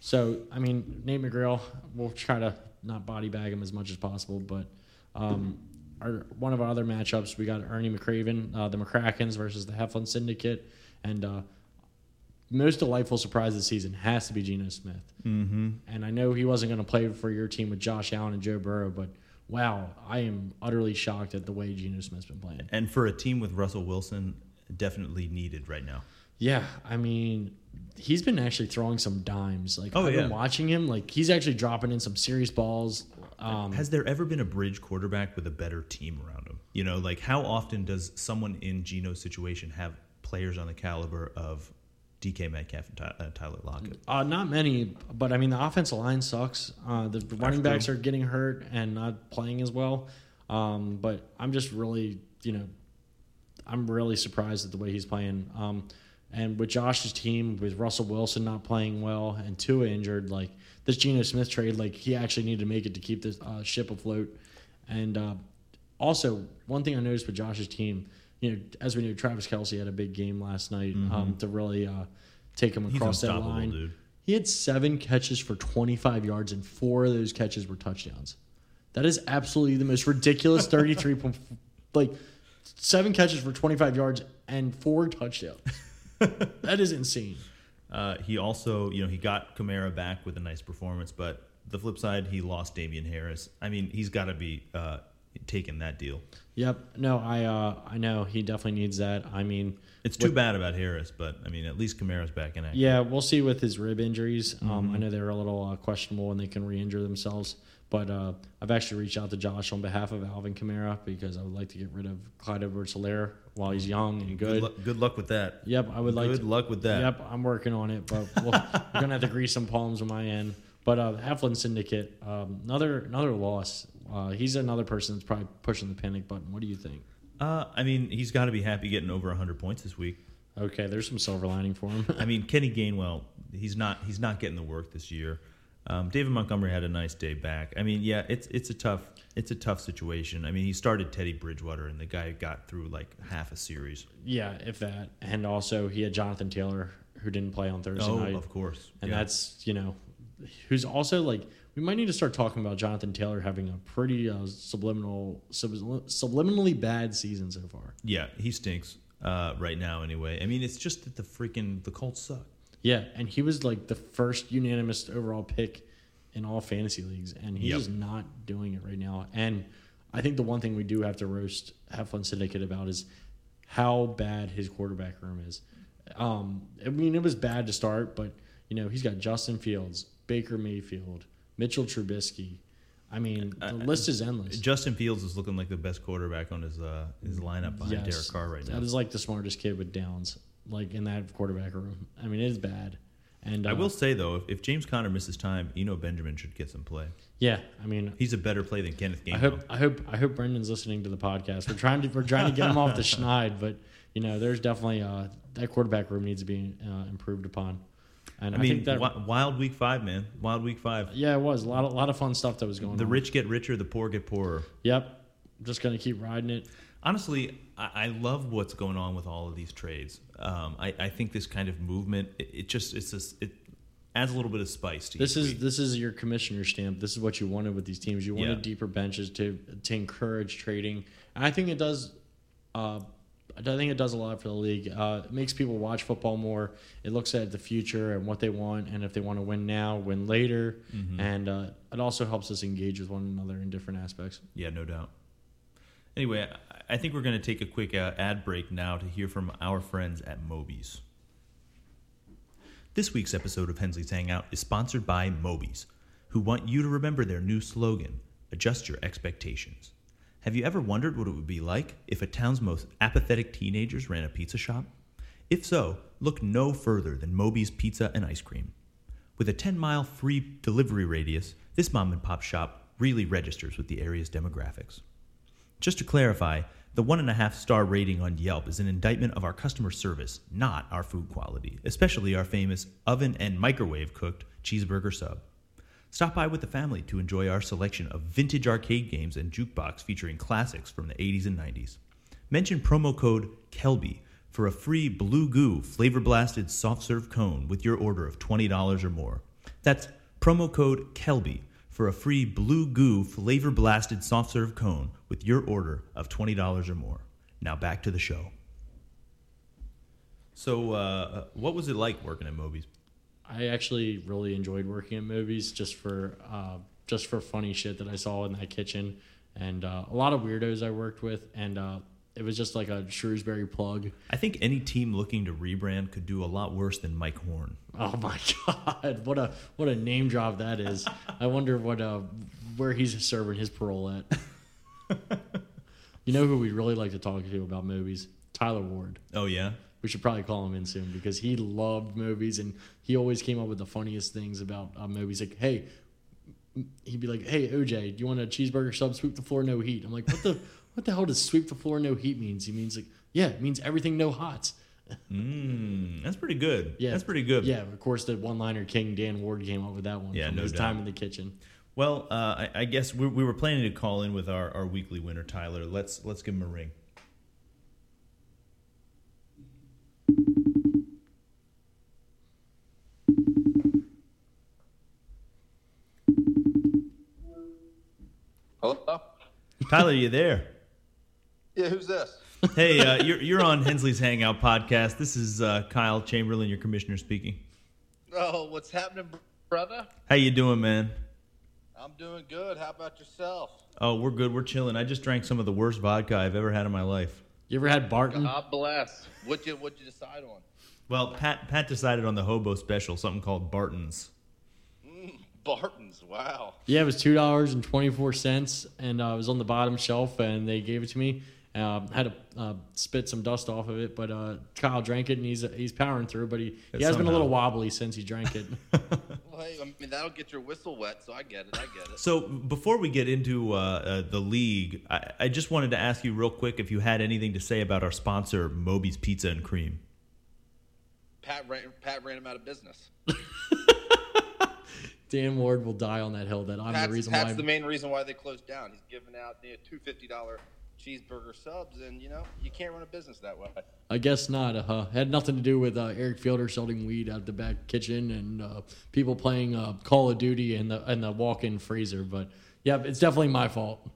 So, I mean, Nate McGrail, we'll try to not body bag him as much as possible, but um, our, one of our other matchups, we got Ernie McCraven, uh, the McCrackens versus the Heflin Syndicate, and uh, most delightful surprise this season has to be Geno Smith. Mm-hmm. And I know he wasn't going to play for your team with Josh Allen and Joe Burrow, but wow, I am utterly shocked at the way Geno Smith's been playing. And for a team with Russell Wilson, definitely needed right now. Yeah, I mean, he's been actually throwing some dimes. Like Oh, I've yeah. been watching him. Like he's actually dropping in some serious balls. Um, Has there ever been a bridge quarterback with a better team around him? You know, like how often does someone in Geno's situation have players on the caliber of DK Metcalf and Ty- uh, Tyler Lockett? uh, not many, but I mean the offensive line sucks. Uh, the running backs are getting hurt and not playing as well. Um, but I'm just really, you know, I'm really surprised at the way he's playing. Um, and with Josh's team, with Russell Wilson not playing well and Tua injured, like this Geno Smith trade, like he actually needed to make it to keep this uh, ship afloat. And uh, also, one thing I noticed with Josh's team, you know, as we know, Travis Kelce had a big game last night um, to really uh, take him Mm-hmm. Across that line. dude. He had seven catches for 25 yards, and four of those catches were touchdowns. That is absolutely the most ridiculous 33 point, like seven catches for 25 yards and four touchdowns. That is insane. Uh, he also, you know, he got Kamara back with a nice performance, but the flip side, he lost Damien Harris. I mean, he's got to be, uh, taking that deal. Yep. No, I uh, I know he definitely needs that. I mean, It's too bad about Harris, but I mean, at least Kamara's back in action. yeah, we'll see with his rib injuries. Um, Mm-hmm. I know they're a little uh, questionable and they can re-injure themselves. But uh, I've actually reached out to Josh on behalf of Alvin Kamara because I would like to get rid of Clyde edwards-helaire while he's young and Good, good. luck, good luck with that. Yep, I would like Good to. luck with that. Yep, I'm working on it, but we'll, we're gonna have to grease some palms on my end. But uh, Heflin Syndicate, um, another another loss. Uh, he's another person that's probably pushing the panic button. What do you think? Uh, I mean, he's got to be happy getting over 100 points this week. Okay, there's some silver lining for him. I mean, Kenny Gainwell, he's not he's not getting the work this year. Um, David Montgomery had a nice day back. I mean, yeah, it's it's a tough it's a tough situation. I mean, he started Teddy Bridgewater, and the guy got through like half a series. yeah, if that, and also he had Jonathan Taylor who didn't play on Thursday night. Oh, night, of course, and Yeah. that's you know, who's also like we might need to start talking about Jonathan Taylor having a pretty uh, subliminal sub, subliminally bad season so far. yeah, he stinks uh, right now. Anyway, I mean, it's just that the freaking the Colts suck. Yeah, and he was like the first unanimous overall pick in all fantasy leagues, and he's Yep. not doing it right now. And I think the one thing we do have to roast Heflin Syndicate about is how bad his quarterback room is. Um, I mean, it was bad to start, but you know he's got Justin Fields, Baker Mayfield, Mitchell Trubisky. I mean, the list is endless. Justin Fields is looking like the best quarterback on his uh, his lineup behind Yes. Derek Carr right now. That is like the smartest kid with downs, like in that quarterback room. I mean, it is bad. And I uh, will say though, if, if James Conner misses time, Eno Benjamin should get some play. yeah. I mean, He's a better play than Kenneth Gainwell. I hope I hope I hope Brendan's listening to the podcast. We're trying to we're trying to get him off the schneid, but you know, there's definitely uh, that quarterback room needs to be uh, improved upon. And I, I mean, think that wild week five, man. Wild week five. yeah, it was a lot of, lot of fun stuff that was going The on. The rich get richer, the poor get poorer. Yep, just gonna keep riding it. Honestly, I, I love what's going on with all of these trades. Um, I, I think this kind of movement, it, it just it's just, it adds a little bit of spice to This is week. this is your commissioner stamp. This is what you wanted with these teams. You wanted Yeah. deeper benches to to encourage trading. And I think it does. Uh, I think it does a lot for the league. Uh, it makes people watch football more. It looks at the future and what they want, and if they want to win now, win later. Mm-hmm. And uh, it also helps us engage with one another in different aspects. Yeah, no doubt. Anyway, I- think we're going to take a quick uh, ad break now to hear from our friends at Moby's. This week's episode of Hensley's Hangout is sponsored by Moby's, who want you to remember their new slogan Adjust your expectations. Have you ever wondered what it would be like if a town's most apathetic teenagers ran a pizza shop? If so, look no further than Moby's Pizza and Ice Cream. With a 10 mile free delivery radius, this mom and pop shop really registers with the area's demographics. Just to clarify, the one and a half star rating on Yelp is an indictment of our customer service, not our food quality, especially our famous oven and microwave cooked cheeseburger sub. Stop by with the family to enjoy our selection of vintage arcade games and jukebox featuring classics from the 80s and 90s. Mention promo code KELBY for a free Blue Goo flavor blasted soft serve cone with your order of $20 or more. That's promo code KELBY for a free Blue Goo flavor blasted soft serve cone with your order of $20 or more. Now back to the show. So, uh, what was it like working at Moby's? I actually really enjoyed working at Moby's just for uh, just for funny shit that I saw in that kitchen, and uh, a lot of weirdos I worked with, and uh, it was just like a Shrewsbury plug. I think any team looking to rebrand could do a lot worse than Mike Horn. Oh my god, what a what a name drop that is! I wonder what uh, where he's serving his parole at. you know who we'd really like to talk to about Moby's? Tyler Ward. Oh, yeah? We should probably call him in soon because he loved Moby's and he always came up with the funniest things about uh, Moby's. Like, hey, he'd be like, "Hey, OJ, do you want a cheeseburger sub? Sweep the floor, no heat." I'm like, "What the what the hell does sweep the floor, no heat means?" He means like, yeah, it means everything no hots. Mm, that's pretty good. Yeah, That's pretty good. Yeah, of course, the one-liner king Dan Ward came up with that one Yeah, from no his doubt. time in the kitchen. Well, uh, I, I guess we, we were planning to call in with our, our weekly winner, Tyler. Let's let's give him a ring. Hello? Tyler, you there? Yeah, who's this? Hey, uh, you're you're on Hensley's Hangout podcast. This is uh, Kyle Chamberlain, your commissioner speaking. Oh, what's happening, brother? How you doing, man? I'm doing good. How about yourself? Oh, we're good. We're chilling. I just drank some of the worst vodka I've ever had in my life. You ever had Barton? God bless. What you what you decide on? Well, Pat Pat decided on the hobo special, something called Barton's. Barton's. Wow. Yeah, it was two dollars and twenty four cents, and uh, it was on the bottom shelf, and they gave it to me. Um, had to uh, spit some dust off of it, but uh, Kyle drank it, and he's he's powering through. But he, he has been a little wobbly since he drank it. Well, hey, I mean that'll get your whistle wet, so I get it. I get it. So before we get into uh, uh, the league, I, I just wanted to ask you real quick if you had anything to say about our sponsor, Moby's Pizza and Cream. Pat ran, Pat ran him out of business. Dan Ward will die on that hill. That I'm Pat's, the reason Pat's why. the main reason why they closed down. He's giving out you know, two fifty dollar cheeseburger subs, and you know you can't run a business that way. I guess not. Uh, huh. had nothing to do with uh, Eric Fielder selling weed out the back kitchen and uh, people playing uh, Call of Duty in the in the walk-in freezer. But yeah, it's definitely my fault.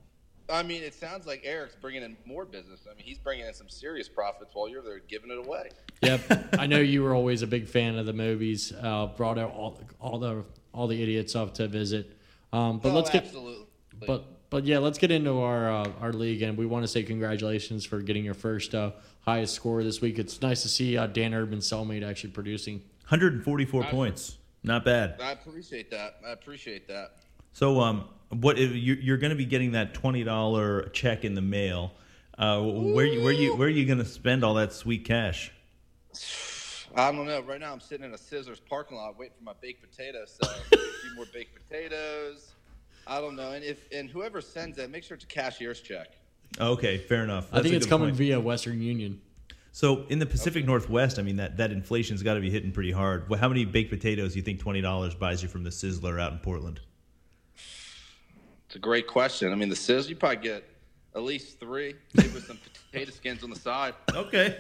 I mean, it sounds like Eric's bringing in more business. I mean, he's bringing in some serious profits while you're there giving it away. Yep, I know you were always a big fan of the Moby's. Uh, brought out all all the all the idiots up to visit. Um, but oh, let's get absolutely. but but yeah, let's get into our uh, our league, and we want to say congratulations for getting your first uh, highest score this week. It's nice to see uh, Dan Erdman cellmate actually producing. 144 points, not bad. I appreciate that. I appreciate that. So, um, what if you- you're going to be getting that twenty dollar check in the mail? Uh, where you where you where are you going to spend all that sweet cash? I don't know. Right now, I'm sitting in a Sizzler's parking lot waiting for my baked potatoes. So a few more baked potatoes. I don't know. And if and whoever sends that, make sure it's a cashier's check. Okay, fair enough. I think it's coming point. via Western Union. So in the Pacific Northwest, I mean that that inflation's got to be hitting pretty hard. Well, how many baked potatoes do you think twenty dollars buys you from the Sizzler out in Portland? It's a great question. I mean, the Sizz, you probably get at least three, maybe with some potato skins on the side. Okay.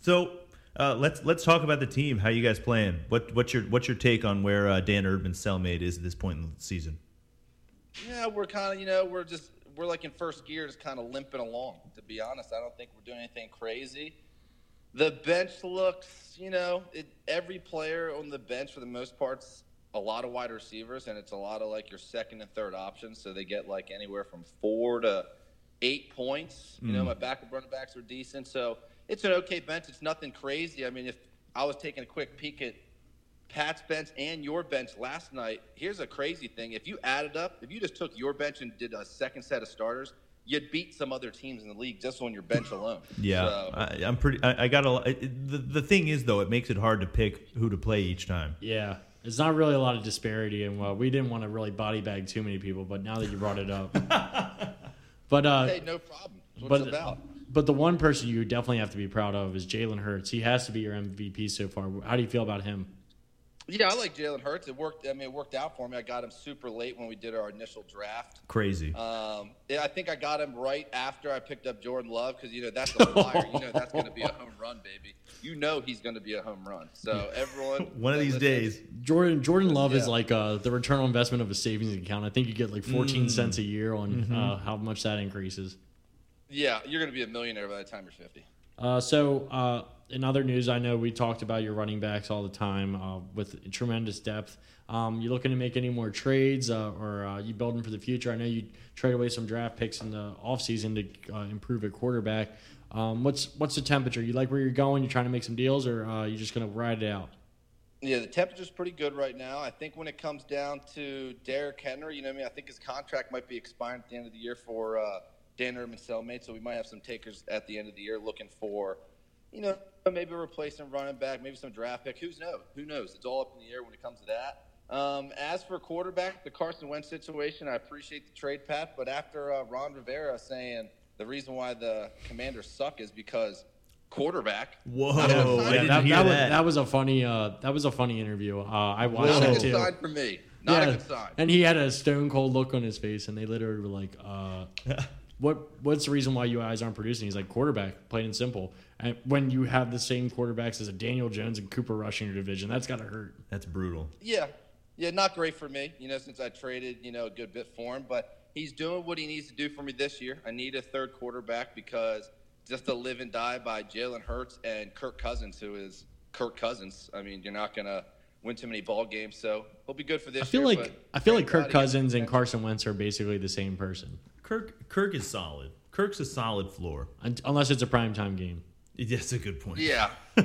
So uh, let's let's talk about the team. How you guys playing? What what's your what's your take on where uh, Dan Erdman's cellmate is at this point in the season? Yeah, we're kind of, you know, we're just, we're like in first gear, just kind of limping along. To be honest, I don't think we're doing anything crazy. The bench looks, you know, it, every player on the bench for the most part's a lot of wide receivers, and it's a lot of like your second and third options. So they get like anywhere from four to eight points. You know, my backup running backs are decent, so it's an okay bench. It's nothing crazy. I mean, if I was taking a quick peek at Pat's bench and your bench last night. Here's a crazy thing: if you added up, if you just took your bench and did a second set of starters, you'd beat some other teams in the league just on your bench alone. Yeah, So, I, I'm pretty. I, I got a. It, the the thing is though, it makes it hard to pick who to play each time. Yeah, it's not really a lot of disparity, and well, we didn't want to really body bag too many people, but now that you brought it up, but uh, hey, no problem. That's what but it's about. But the one person you definitely have to be proud of is Jalen Hurts. He has to be your MVP so far. How do you feel about him? Yeah, I like Jalen Hurts. It worked. I mean, it worked out for me. I got him super late when we did our initial draft. Crazy. Um, yeah, I think I got him right after I picked up Jordan Love because you know that's a flyer. you know that's going to be a home run, baby. You know he's going to be a home run. So everyone, One of these listen, days. Jordan Jordan Love is like uh, the return on investment of a savings account. I think you get like 14 cents a year on uh, how much that increases. Yeah, you're going to be a millionaire by the time you're 50. Uh, so, uh, in other news, I know we talked about your running backs all the time uh, with tremendous depth. Um, you looking to make any more trades uh, or uh, you building for the future? I know you trade away some draft picks in the offseason to uh, improve a quarterback. Um, what's what's the temperature? You like where you're going? You're trying to make some deals, or uh, you just gonna ride it out? Yeah, the temperature's pretty good right now. I think when it comes down to Derrick Henry, you know what I mean? I think his contract might be expiring at the end of the year for uh, Dan Erdman cellmate, so we might have some takers at the end of the year looking for, you know, maybe a replacement running back, maybe some draft pick. Who's know? Who knows? It's all up in the air when it comes to that. Um, as for quarterback, the Carson Wentz situation, I appreciate the trade, Pat, but after uh, Ron Rivera saying the reason why the Commanders suck is because quarterback. Whoa! Not a good I sign. didn't that, that, that. Was, that was a funny uh, that was a funny interview. Uh, I watched it. Not a good too. sign for me. Not a good sign. And he had a stone cold look on his face, and they literally were like, uh, "What? What's the reason why you guys aren't producing?" He's like, "Quarterback, plain and simple." And when you have the same quarterbacks as a Daniel Jones and Cooper Rush in your division, that's got to hurt. That's brutal. Yeah, yeah, not great for me. You know, since I traded, you know, a good bit for him, but he's doing what he needs to do for me this year. I need a third quarterback because just to live and die by Jalen Hurts and Kirk Cousins, who is Kirk Cousins. I mean, you're not gonna win too many ball games. So he'll be good for this. I feel year, like I feel like thank Kirk God he got Cousins and. Carson Wentz are basically the same person, Kirk Kirk is solid. Kirk's a solid floor. Unless it's a primetime game. That's a good point. Yeah.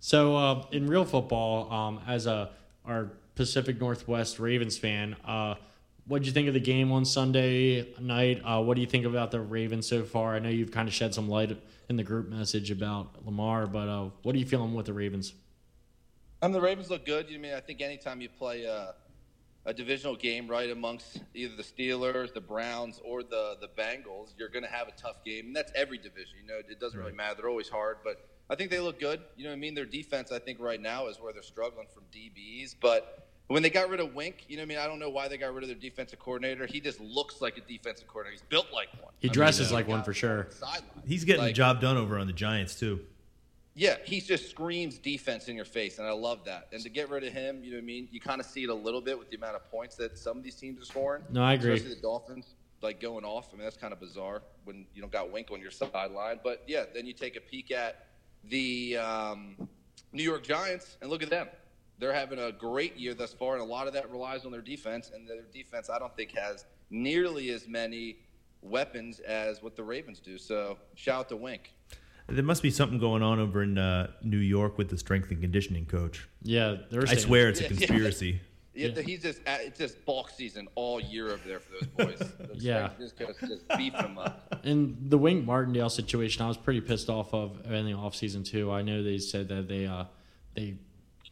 So uh, in real football, um, as a our Pacific Northwest Ravens fan, uh, what did you think of the game on Sunday night? Uh, what do you think about the Ravens so far? I know you've kind of shed some light in the group message about Lamar, but uh, what are you feeling with the Ravens? Um, the Ravens look good. You mean I think anytime you play a, a divisional game right amongst either the Steelers, the Browns, or the the Bengals, you're going to have a tough game, and that's every division. You know, it doesn't really matter. They're always hard, but I think they look good. You know what I mean? Their defense, I think, right now is where they're struggling from DBs, but. When they got rid of Wink, you know what I mean? I don't know why they got rid of their defensive coordinator. He just looks like a defensive coordinator. He's built like one. He I mean, dresses like one for sure. sideline. He's getting the job done over on the Giants too. Yeah, he just screams defense in your face, and I love that. And to get rid of him, you know what I mean? You kind of see it a little bit with the amount of points that some of these teams are scoring. No, I agree. Especially the Dolphins, like going off. I mean, that's kind of bizarre when you don't got Wink on your sideline. But yeah, then you take a peek at the um, New York Giants, and look at them. They're having a great year thus far, and a lot of that relies on their defense. And their defense, I don't think, has nearly as many weapons as what the Ravens do. So shout out to Wink. There must be something going on over in uh, New York with the strength and conditioning coach. Yeah, they're I saying- swear it's a Yeah, yeah. conspiracy. Yeah, Yeah. he's just at, it's just bulk season all year over there for those boys. Those Yeah. just, just, just beefing them up. And the Wink Martindale situation, I was pretty pissed off of in the offseason too. I know they said that they uh, they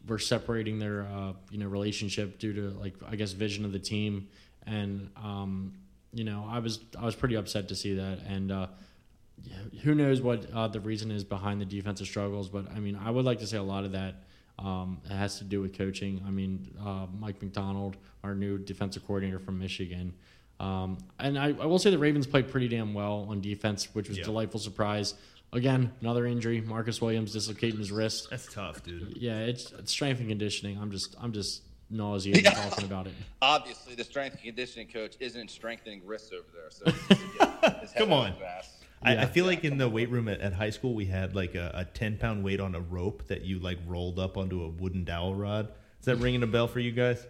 were separating their uh, you know relationship due to like I guess vision of the team, and um, you know I was I was pretty upset to see that. And uh, yeah, who knows what uh, the reason is behind the defensive struggles? But I mean, I would like to say a lot of that um, has to do with coaching. I mean, uh, Mike Macdonald, our new defensive coordinator from Michigan. Um, and I, I will say the Ravens played pretty damn well on defense, which was a Yeah. delightful surprise. Again, another injury. Marcus Williams dislocating his wrist. That's tough, dude. Yeah, it's, it's strength and conditioning. I'm just I'm just nauseated Yeah. talking about it. Obviously, the strength and conditioning coach isn't strengthening wrists over there. So he needs to get his head Come on. of his ass. I, Yeah. I feel like in the weight room at, at high school, we had like a, a 10 pound weight on a rope that you like rolled up onto a wooden dowel rod. Is that ringing a bell for you guys?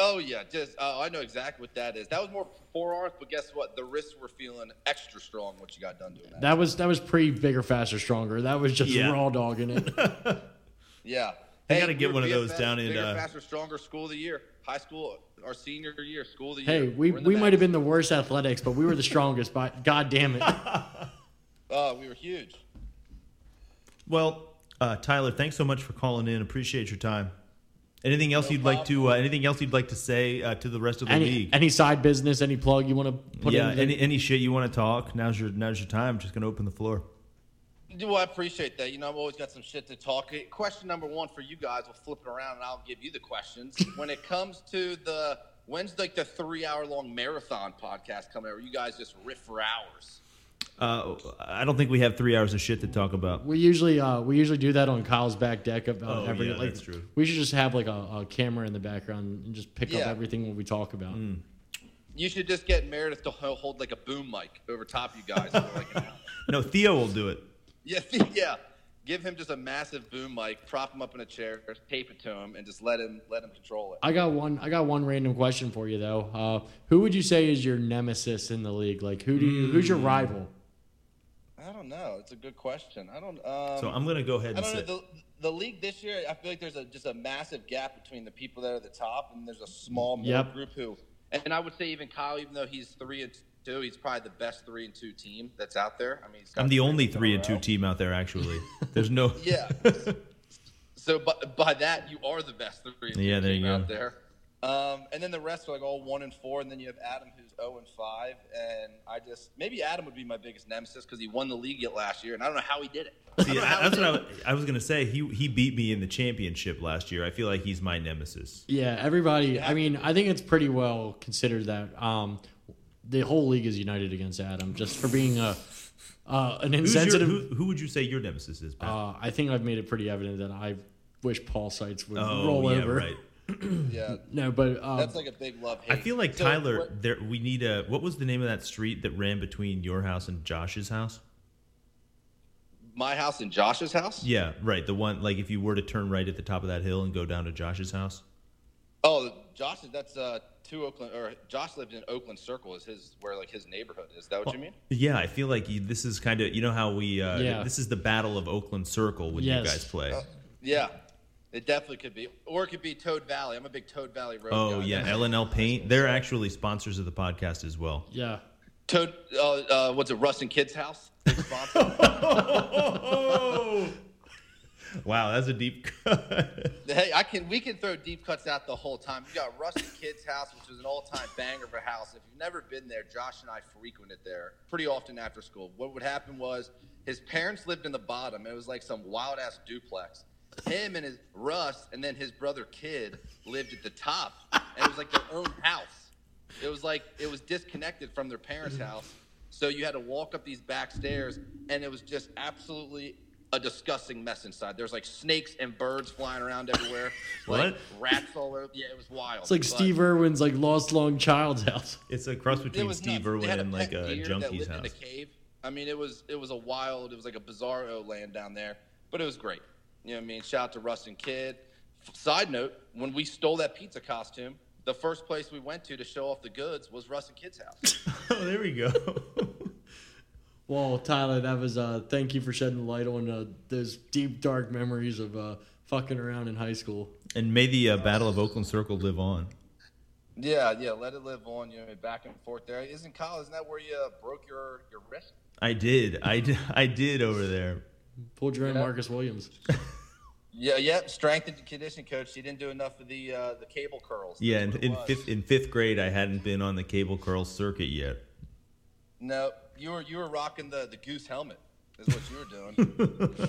Oh yeah, just oh, I know exactly what that is. That was more forearms, but guess what? The wrists were feeling extra strong once you got done doing that. That was that was pre bigger, faster, stronger. That was just Yeah. raw dogging it. yeah. I gotta get were one of those BFFs, down in, bigger, uh, faster, stronger school of the year, high school, our senior year, school of the year. hey, we, We're in the we might have been the worst athletics, but we were the strongest. But god damn it. Oh, we were huge. Well, uh, Tyler, thanks so much for calling in. Appreciate your time. Anything else No you'd like to? Uh, anything else you'd like to say uh, to the rest of the Any league? any side business, any plug you want to put yeah, in? any any shit you want to talk? Now's your now's your time. Just gonna open the floor. Well, I appreciate that. You know, I've always got some shit to talk. Question number one for you guys, we'll flip it around and I'll give you the questions. when it comes to the when's like the three hour long marathon podcast coming out where you guys just riff for hours? Uh, I don't think we have three hours of shit to talk about. We usually uh, we usually do that on Kyle's back deck about Oh, every yeah, like that's true. we should just have like a, a camera in the background and just pick up everything when we talk about. Mm. You should just get Meredith to hold like a boom mic over top you guys. like an hour. No, Theo will do it. yeah, yeah. Give him just a massive boom mic, prop him up in a chair, tape it to him, and just let him let him control it. I got one I got one random question for you though. Uh, who would you say is your nemesis in the league? Like who do you who's Mm. your rival? I don't know. It's a good question. I don't. Um, So I'm gonna go ahead I and don't know. say. The, the league this year, I feel like there's a just a massive gap between the people that are at the top, and there's a small middle Yep. group who. And I would say even Kyle, even though he's three and two, he's probably the best three and two team that's out there. I mean, he's got I'm the only wins in a three and two team out there. Actually, there's no. Yeah. so by, by that, you are the best three and two Yeah, there team you go. out there. Um, and then the rest are like all one and four, and then you have Adam who's zero and five. And I just maybe Adam would be my biggest nemesis because he won the league yet last year, and I don't know how he did it. See, don't know how I, that's what I, was- I was gonna say. He he beat me in the championship last year. I feel like he's my nemesis. Yeah, everybody. I mean, I think it's pretty well considered that um, the whole league is united against Adam just for being a uh, an Who's your, insensitive. who, who would you say your nemesis is? Pat? uh, I think I've made it pretty evident that I wish Paul Seitz would oh roll yeah, over. right. Yeah, No, but uh, that's like a big love. I feel like So, Tyler. what- There, we need a. What was the name of that street that ran between your house and Josh's house? My house and Josh's house. Yeah, right. The one like if you were to turn right at the top of that hill and go down to Josh's house. Oh, Josh, that's uh, two Oakland, or Josh lived in Oakland Circle. Is his where like his neighborhood? Is that what you mean? Yeah, I feel like you, this is kind of you know how we uh, Yeah. this is the battle of Oakland Circle when you guys play. Yeah, it definitely could be, or it could be Toad Valley. I'm a big Toad Valley Road. Oh guy. yeah, L and L Paint. They're actually sponsors of the podcast as well. Yeah. Toad. Uh, uh, what's it? Rustin Kids House. Wow, that's a deep cut. hey, I can. We can throw deep cuts out the whole time. You got Rustin Kids House, which was an all-time banger of a house. If you've never been there, Josh and I frequented there pretty often after school. What would happen was his parents lived in the bottom. It was like some wild ass duplex. Him and his Russ, and then his brother Kid lived at the top, and it was like their own house. It was like it was disconnected from their parents' house, so you had to walk up these back stairs, and it was just absolutely a disgusting mess inside. There's like snakes and birds flying around everywhere, like What? rats all over. Yeah, it was wild. It's like But Steve Irwin's like lost long child's house. It's a cross it between was Steve nuts. They Irwin had and like pet a deer that junkie's lived in house. a cave. I mean, it was it was a wild. It was like a bizarro land down there, but it was great. You know what I mean? Shout out to Rustin Kid. F- Side note: When we stole that pizza costume, the first place we went to to show off the goods was Russ and Kid's house. Oh, there we go. Well, Tyler, that was uh thank you for shedding light on uh, those deep dark memories of uh fucking around in high school. and may the uh, Battle of Oakland Circle live on. yeah, yeah. Let it live on. You know, back and forth there. Isn't Kyle? Isn't that where you uh, broke your your wrist? I did, I did, I did over there. Pulled your own Yeah. Marcus Williams. Yeah, yeah. Strength and conditioning coach. He didn't do enough of the uh, the cable curls. Yeah, That's in, in fifth in fifth grade, I hadn't been on the cable curl circuit yet. No, you were you were rocking the the goose helmet. Is what you were doing.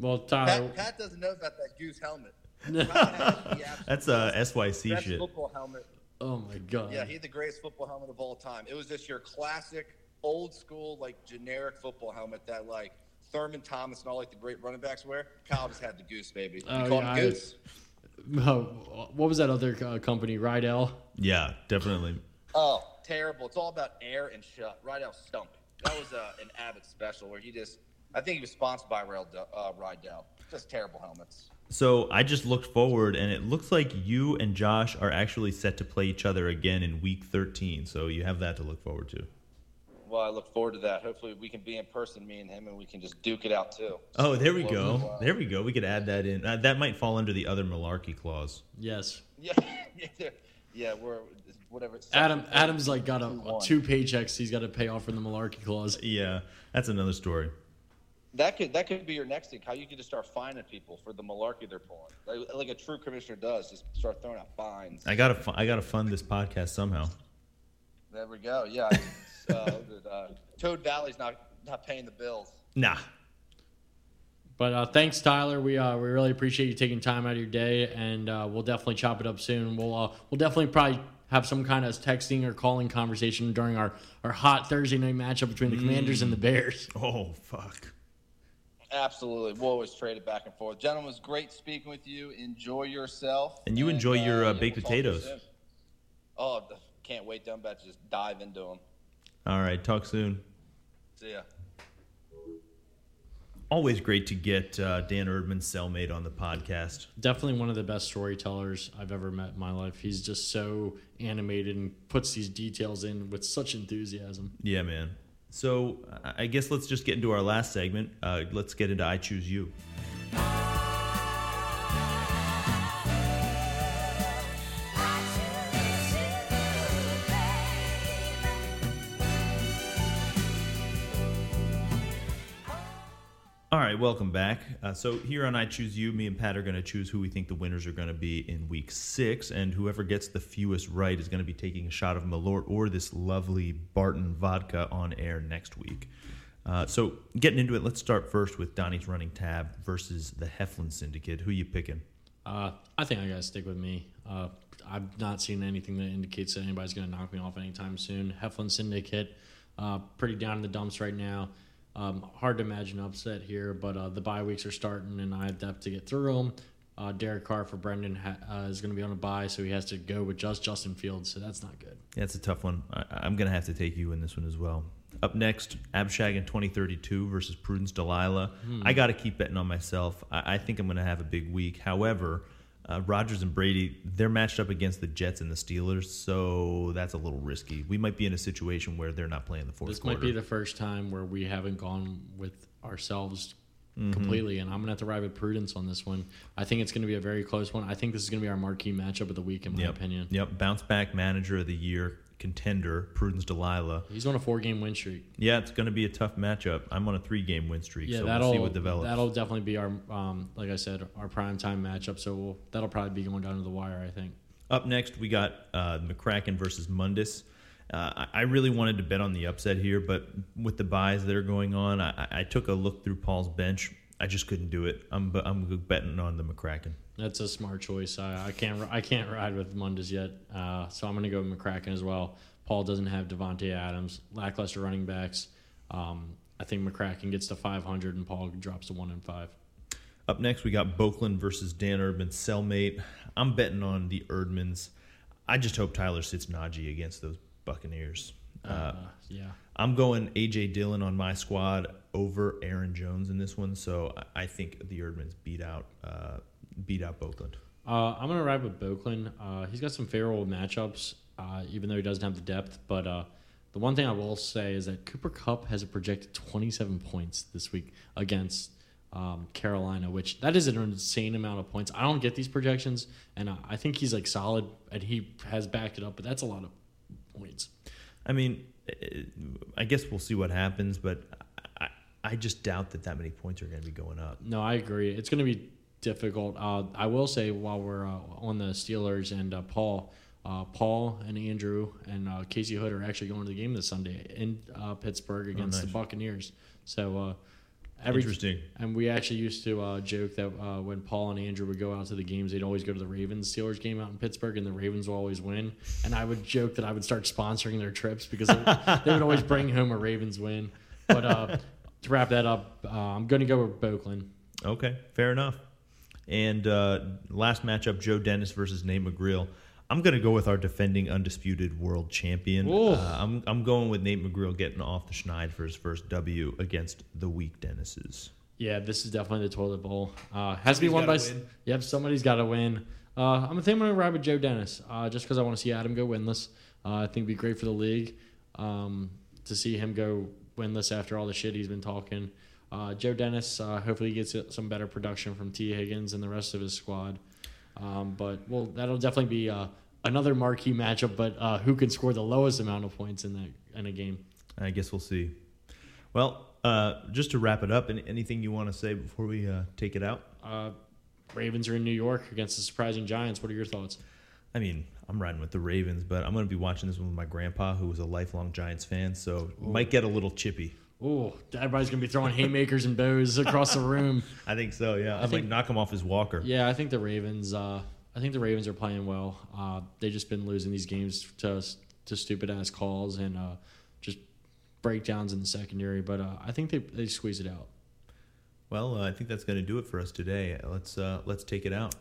Well, Tyler, Pat, Pat doesn't know about that goose helmet. Pat has the absolute That's a SYC shit. football helmet. oh my god. Yeah, he had the greatest football helmet of all time. It was just your classic, old school, like generic football helmet that like Thurman Thomas and all like the great running backs wear. Kyle just had the goose, baby. You Oh, call yeah, him I- goose. Oh, what was that other uh, company? Riddell. Yeah, definitely. Oh, terrible. It's all about air and shut. Right out stump. That was uh, an Abbott special where he just, I think he was sponsored by Rail, uh, Riddell. Just terrible helmets. So I just looked forward, and it looks like you and Josh are actually set to play each other again in Week 13. So you have that to look forward to. Well, I look forward to that. Hopefully, we can be in person, me and him, and we can just duke it out too. Oh, there we Well, go. uh, There we go. We could add that in. Uh, that might fall under the other malarkey clause. Yes. Yeah, yeah, yeah. We're whatever. Adam section Adam's like got a, 32-1. two paychecks he's got to pay off from the malarkey clause. Yeah, that's another story. That could that could be your next thing. How you could just start fining people for the malarkey they're pulling, like, like a true commissioner does. Just start throwing out fines. I gotta, fu- I gotta fund this podcast somehow. There we go. Yeah. uh, uh, Toad Valley's not not paying the bills. Nah, But uh, thanks, Tyler. We uh, we really appreciate you taking time out of your day, and uh, we'll definitely chop it up soon. We'll uh, we'll definitely probably have some kind of texting or calling conversation during our, our hot Thursday night matchup between the Commanders and the Bears. Oh fuck. Absolutely. We'll always trade it back and forth. Gentlemen, it was great speaking with you. Enjoy yourself. And you enjoy your, uh, yeah, baked we'll talk you potatoes. Oh, can't wait. I'm about to just dive into them. All right, talk soon. See ya. Always great to get uh, Dan Erdman's cellmate on the podcast. Definitely one of the best storytellers I've ever met in my life. He's just so animated and puts these details in with such enthusiasm. Yeah, man. So I I guess let's just get into our last segment. Uh, let's get into I Choose You. Right, welcome back. Uh, so here on I Choose You, me and Pat are going to choose who we think the winners are going to be in Week Six, and whoever gets the fewest right is going to be taking a shot of Malort or this lovely Barton vodka on air next week. Uh, so getting into it, let's start first with Donnie's running tab versus the Heflin Syndicate. Who are you picking? Uh, I think I got to stick with me. Uh, I've not seen anything that indicates that anybody's going to knock me off anytime soon. Heflin Syndicate, uh, pretty down in the dumps right now. Um, hard to imagine upset here, but uh, the bye weeks are starting, and I have depth to get through them. Uh, Derek Carr for Brendan ha- uh, is going to be on a bye, so he has to go with just Justin Fields, so that's not good. Yeah, it's a tough one. I, I'm going to have to take you in this one as well. Up next, Abshag in 2032 versus Prudence Delilah. I got to keep betting on myself. I, I think I'm going to have a big week. However, uh, Rodgers and Brady, they're matched up against the Jets and the Steelers, so that's a little risky. We might be in a situation where they're not playing the fourth This quarter. might be the first time where we haven't gone with ourselves Mm-hmm. completely, and I'm gonna have to ride with Prudence on this one. I think it's gonna be a very close one. I think this is gonna be our marquee matchup of the week, in my yep. opinion. Yep. Bounce back manager of the year contender, Prudence Delilah. He's on a four game win streak. Yeah, it's going to be a tough matchup. I'm on a three game win streak, Yeah, so that'll we'll see what develops. that'll definitely be our um, like I said, our prime time matchup. So we'll, that'll probably be going down to the wire. I think. Up next, we got uh, McCracken versus Mundus. Uh, I really wanted to bet on the upset here, but with the byes that are going on, I, I- I took a look through Paul's bench. I just couldn't do it. I'm I'm betting on the McCracken. That's a smart choice. I, I can't I can't ride with Mundus yet, uh, so I'm going to go with McCracken as well. Paul doesn't have Davante Adams, lackluster running backs. Um, I think McCracken gets to 500 and Paul drops to one and five. Up next, we got Boakland versus Dan Erdman, cellmate. I'm betting on the Erdmans. I just hope Tyler sits Najee against those Buccaneers. Uh, Uh, yeah, I'm going AJ Dillon on my squad over Aaron Jones in this one, so I I think the Erdmans beat out uh, beat out Boakland. uh, I'm going to ride with Boakland. Uh, he's got some favorable matchups, uh, even though he doesn't have the depth. But uh, the one thing I will say is that Cooper Kupp has a projected 27 points this week against um, Carolina, which that is an insane amount of points. I don't get these projections, and uh, I think he's like solid, and he has backed it up. But that's a lot of points. I mean, I guess we'll see what happens, but I, I just doubt that that many points are going to be going up. No, I agree. It's going to be difficult. Uh, I will say while we're uh, on the Steelers and uh, Paul, uh, Paul and Andrew and uh, Casey Hood are actually going to the game this Sunday in uh, Pittsburgh against the nice. Buccaneers. So uh, every Interesting. And we actually used to uh, joke that uh, when Paul and Andrew would go out to the games, they'd always go to the Ravens Steelers game out in Pittsburgh, and the Ravens will always win. And I would joke that I would start sponsoring their trips because they, would always bring home a Ravens win. But uh, to wrap that up, uh, I'm going to go with Oakland. Okay, fair enough. And uh, last matchup, Joe Dennis versus Nate McGreal. I'm going to go with our defending undisputed world champion. Uh, I'm, I'm going with Nate McGreal getting off the schneid for his first W against the weak Dennises. Yeah, this is definitely the toilet bowl. Uh, has to be won by. gotta win. Yep, somebody's got to win. Uh, I'm gonna think I'm gonna ride with Joe Dennis, uh, just because I want to see Adam go winless. Uh, I think it'd be great for the league um, to see him go winless after all the shit he's been talking. Uh, Joe Dennis, uh, hopefully, gets some better production from Tee Higgins and the rest of his squad. Um, but well, that'll definitely be uh, another marquee matchup. But uh, who can score the lowest amount of points in that in a game? I guess we'll see. Well, uh, just to wrap it up, any, anything you want to say before we uh, take it out? Uh, Ravens are in New York against the surprising Giants. What are your thoughts? I mean, I'm riding with the Ravens, but I'm going to be watching this one with my grandpa, who was a lifelong Giants fan, so might get a little chippy oh, everybody's gonna be throwing haymakers and bows across the room. I think so. Yeah, I, I think, like knock him off his walker. Yeah, I think the Ravens. Uh, I think the Ravens are playing well. Uh, they've just been losing these games to to stupid ass calls and uh, just breakdowns in the secondary. But uh, I think they they squeeze it out. Well, uh, I think that's gonna do it for us today. Let's uh, let's take it out.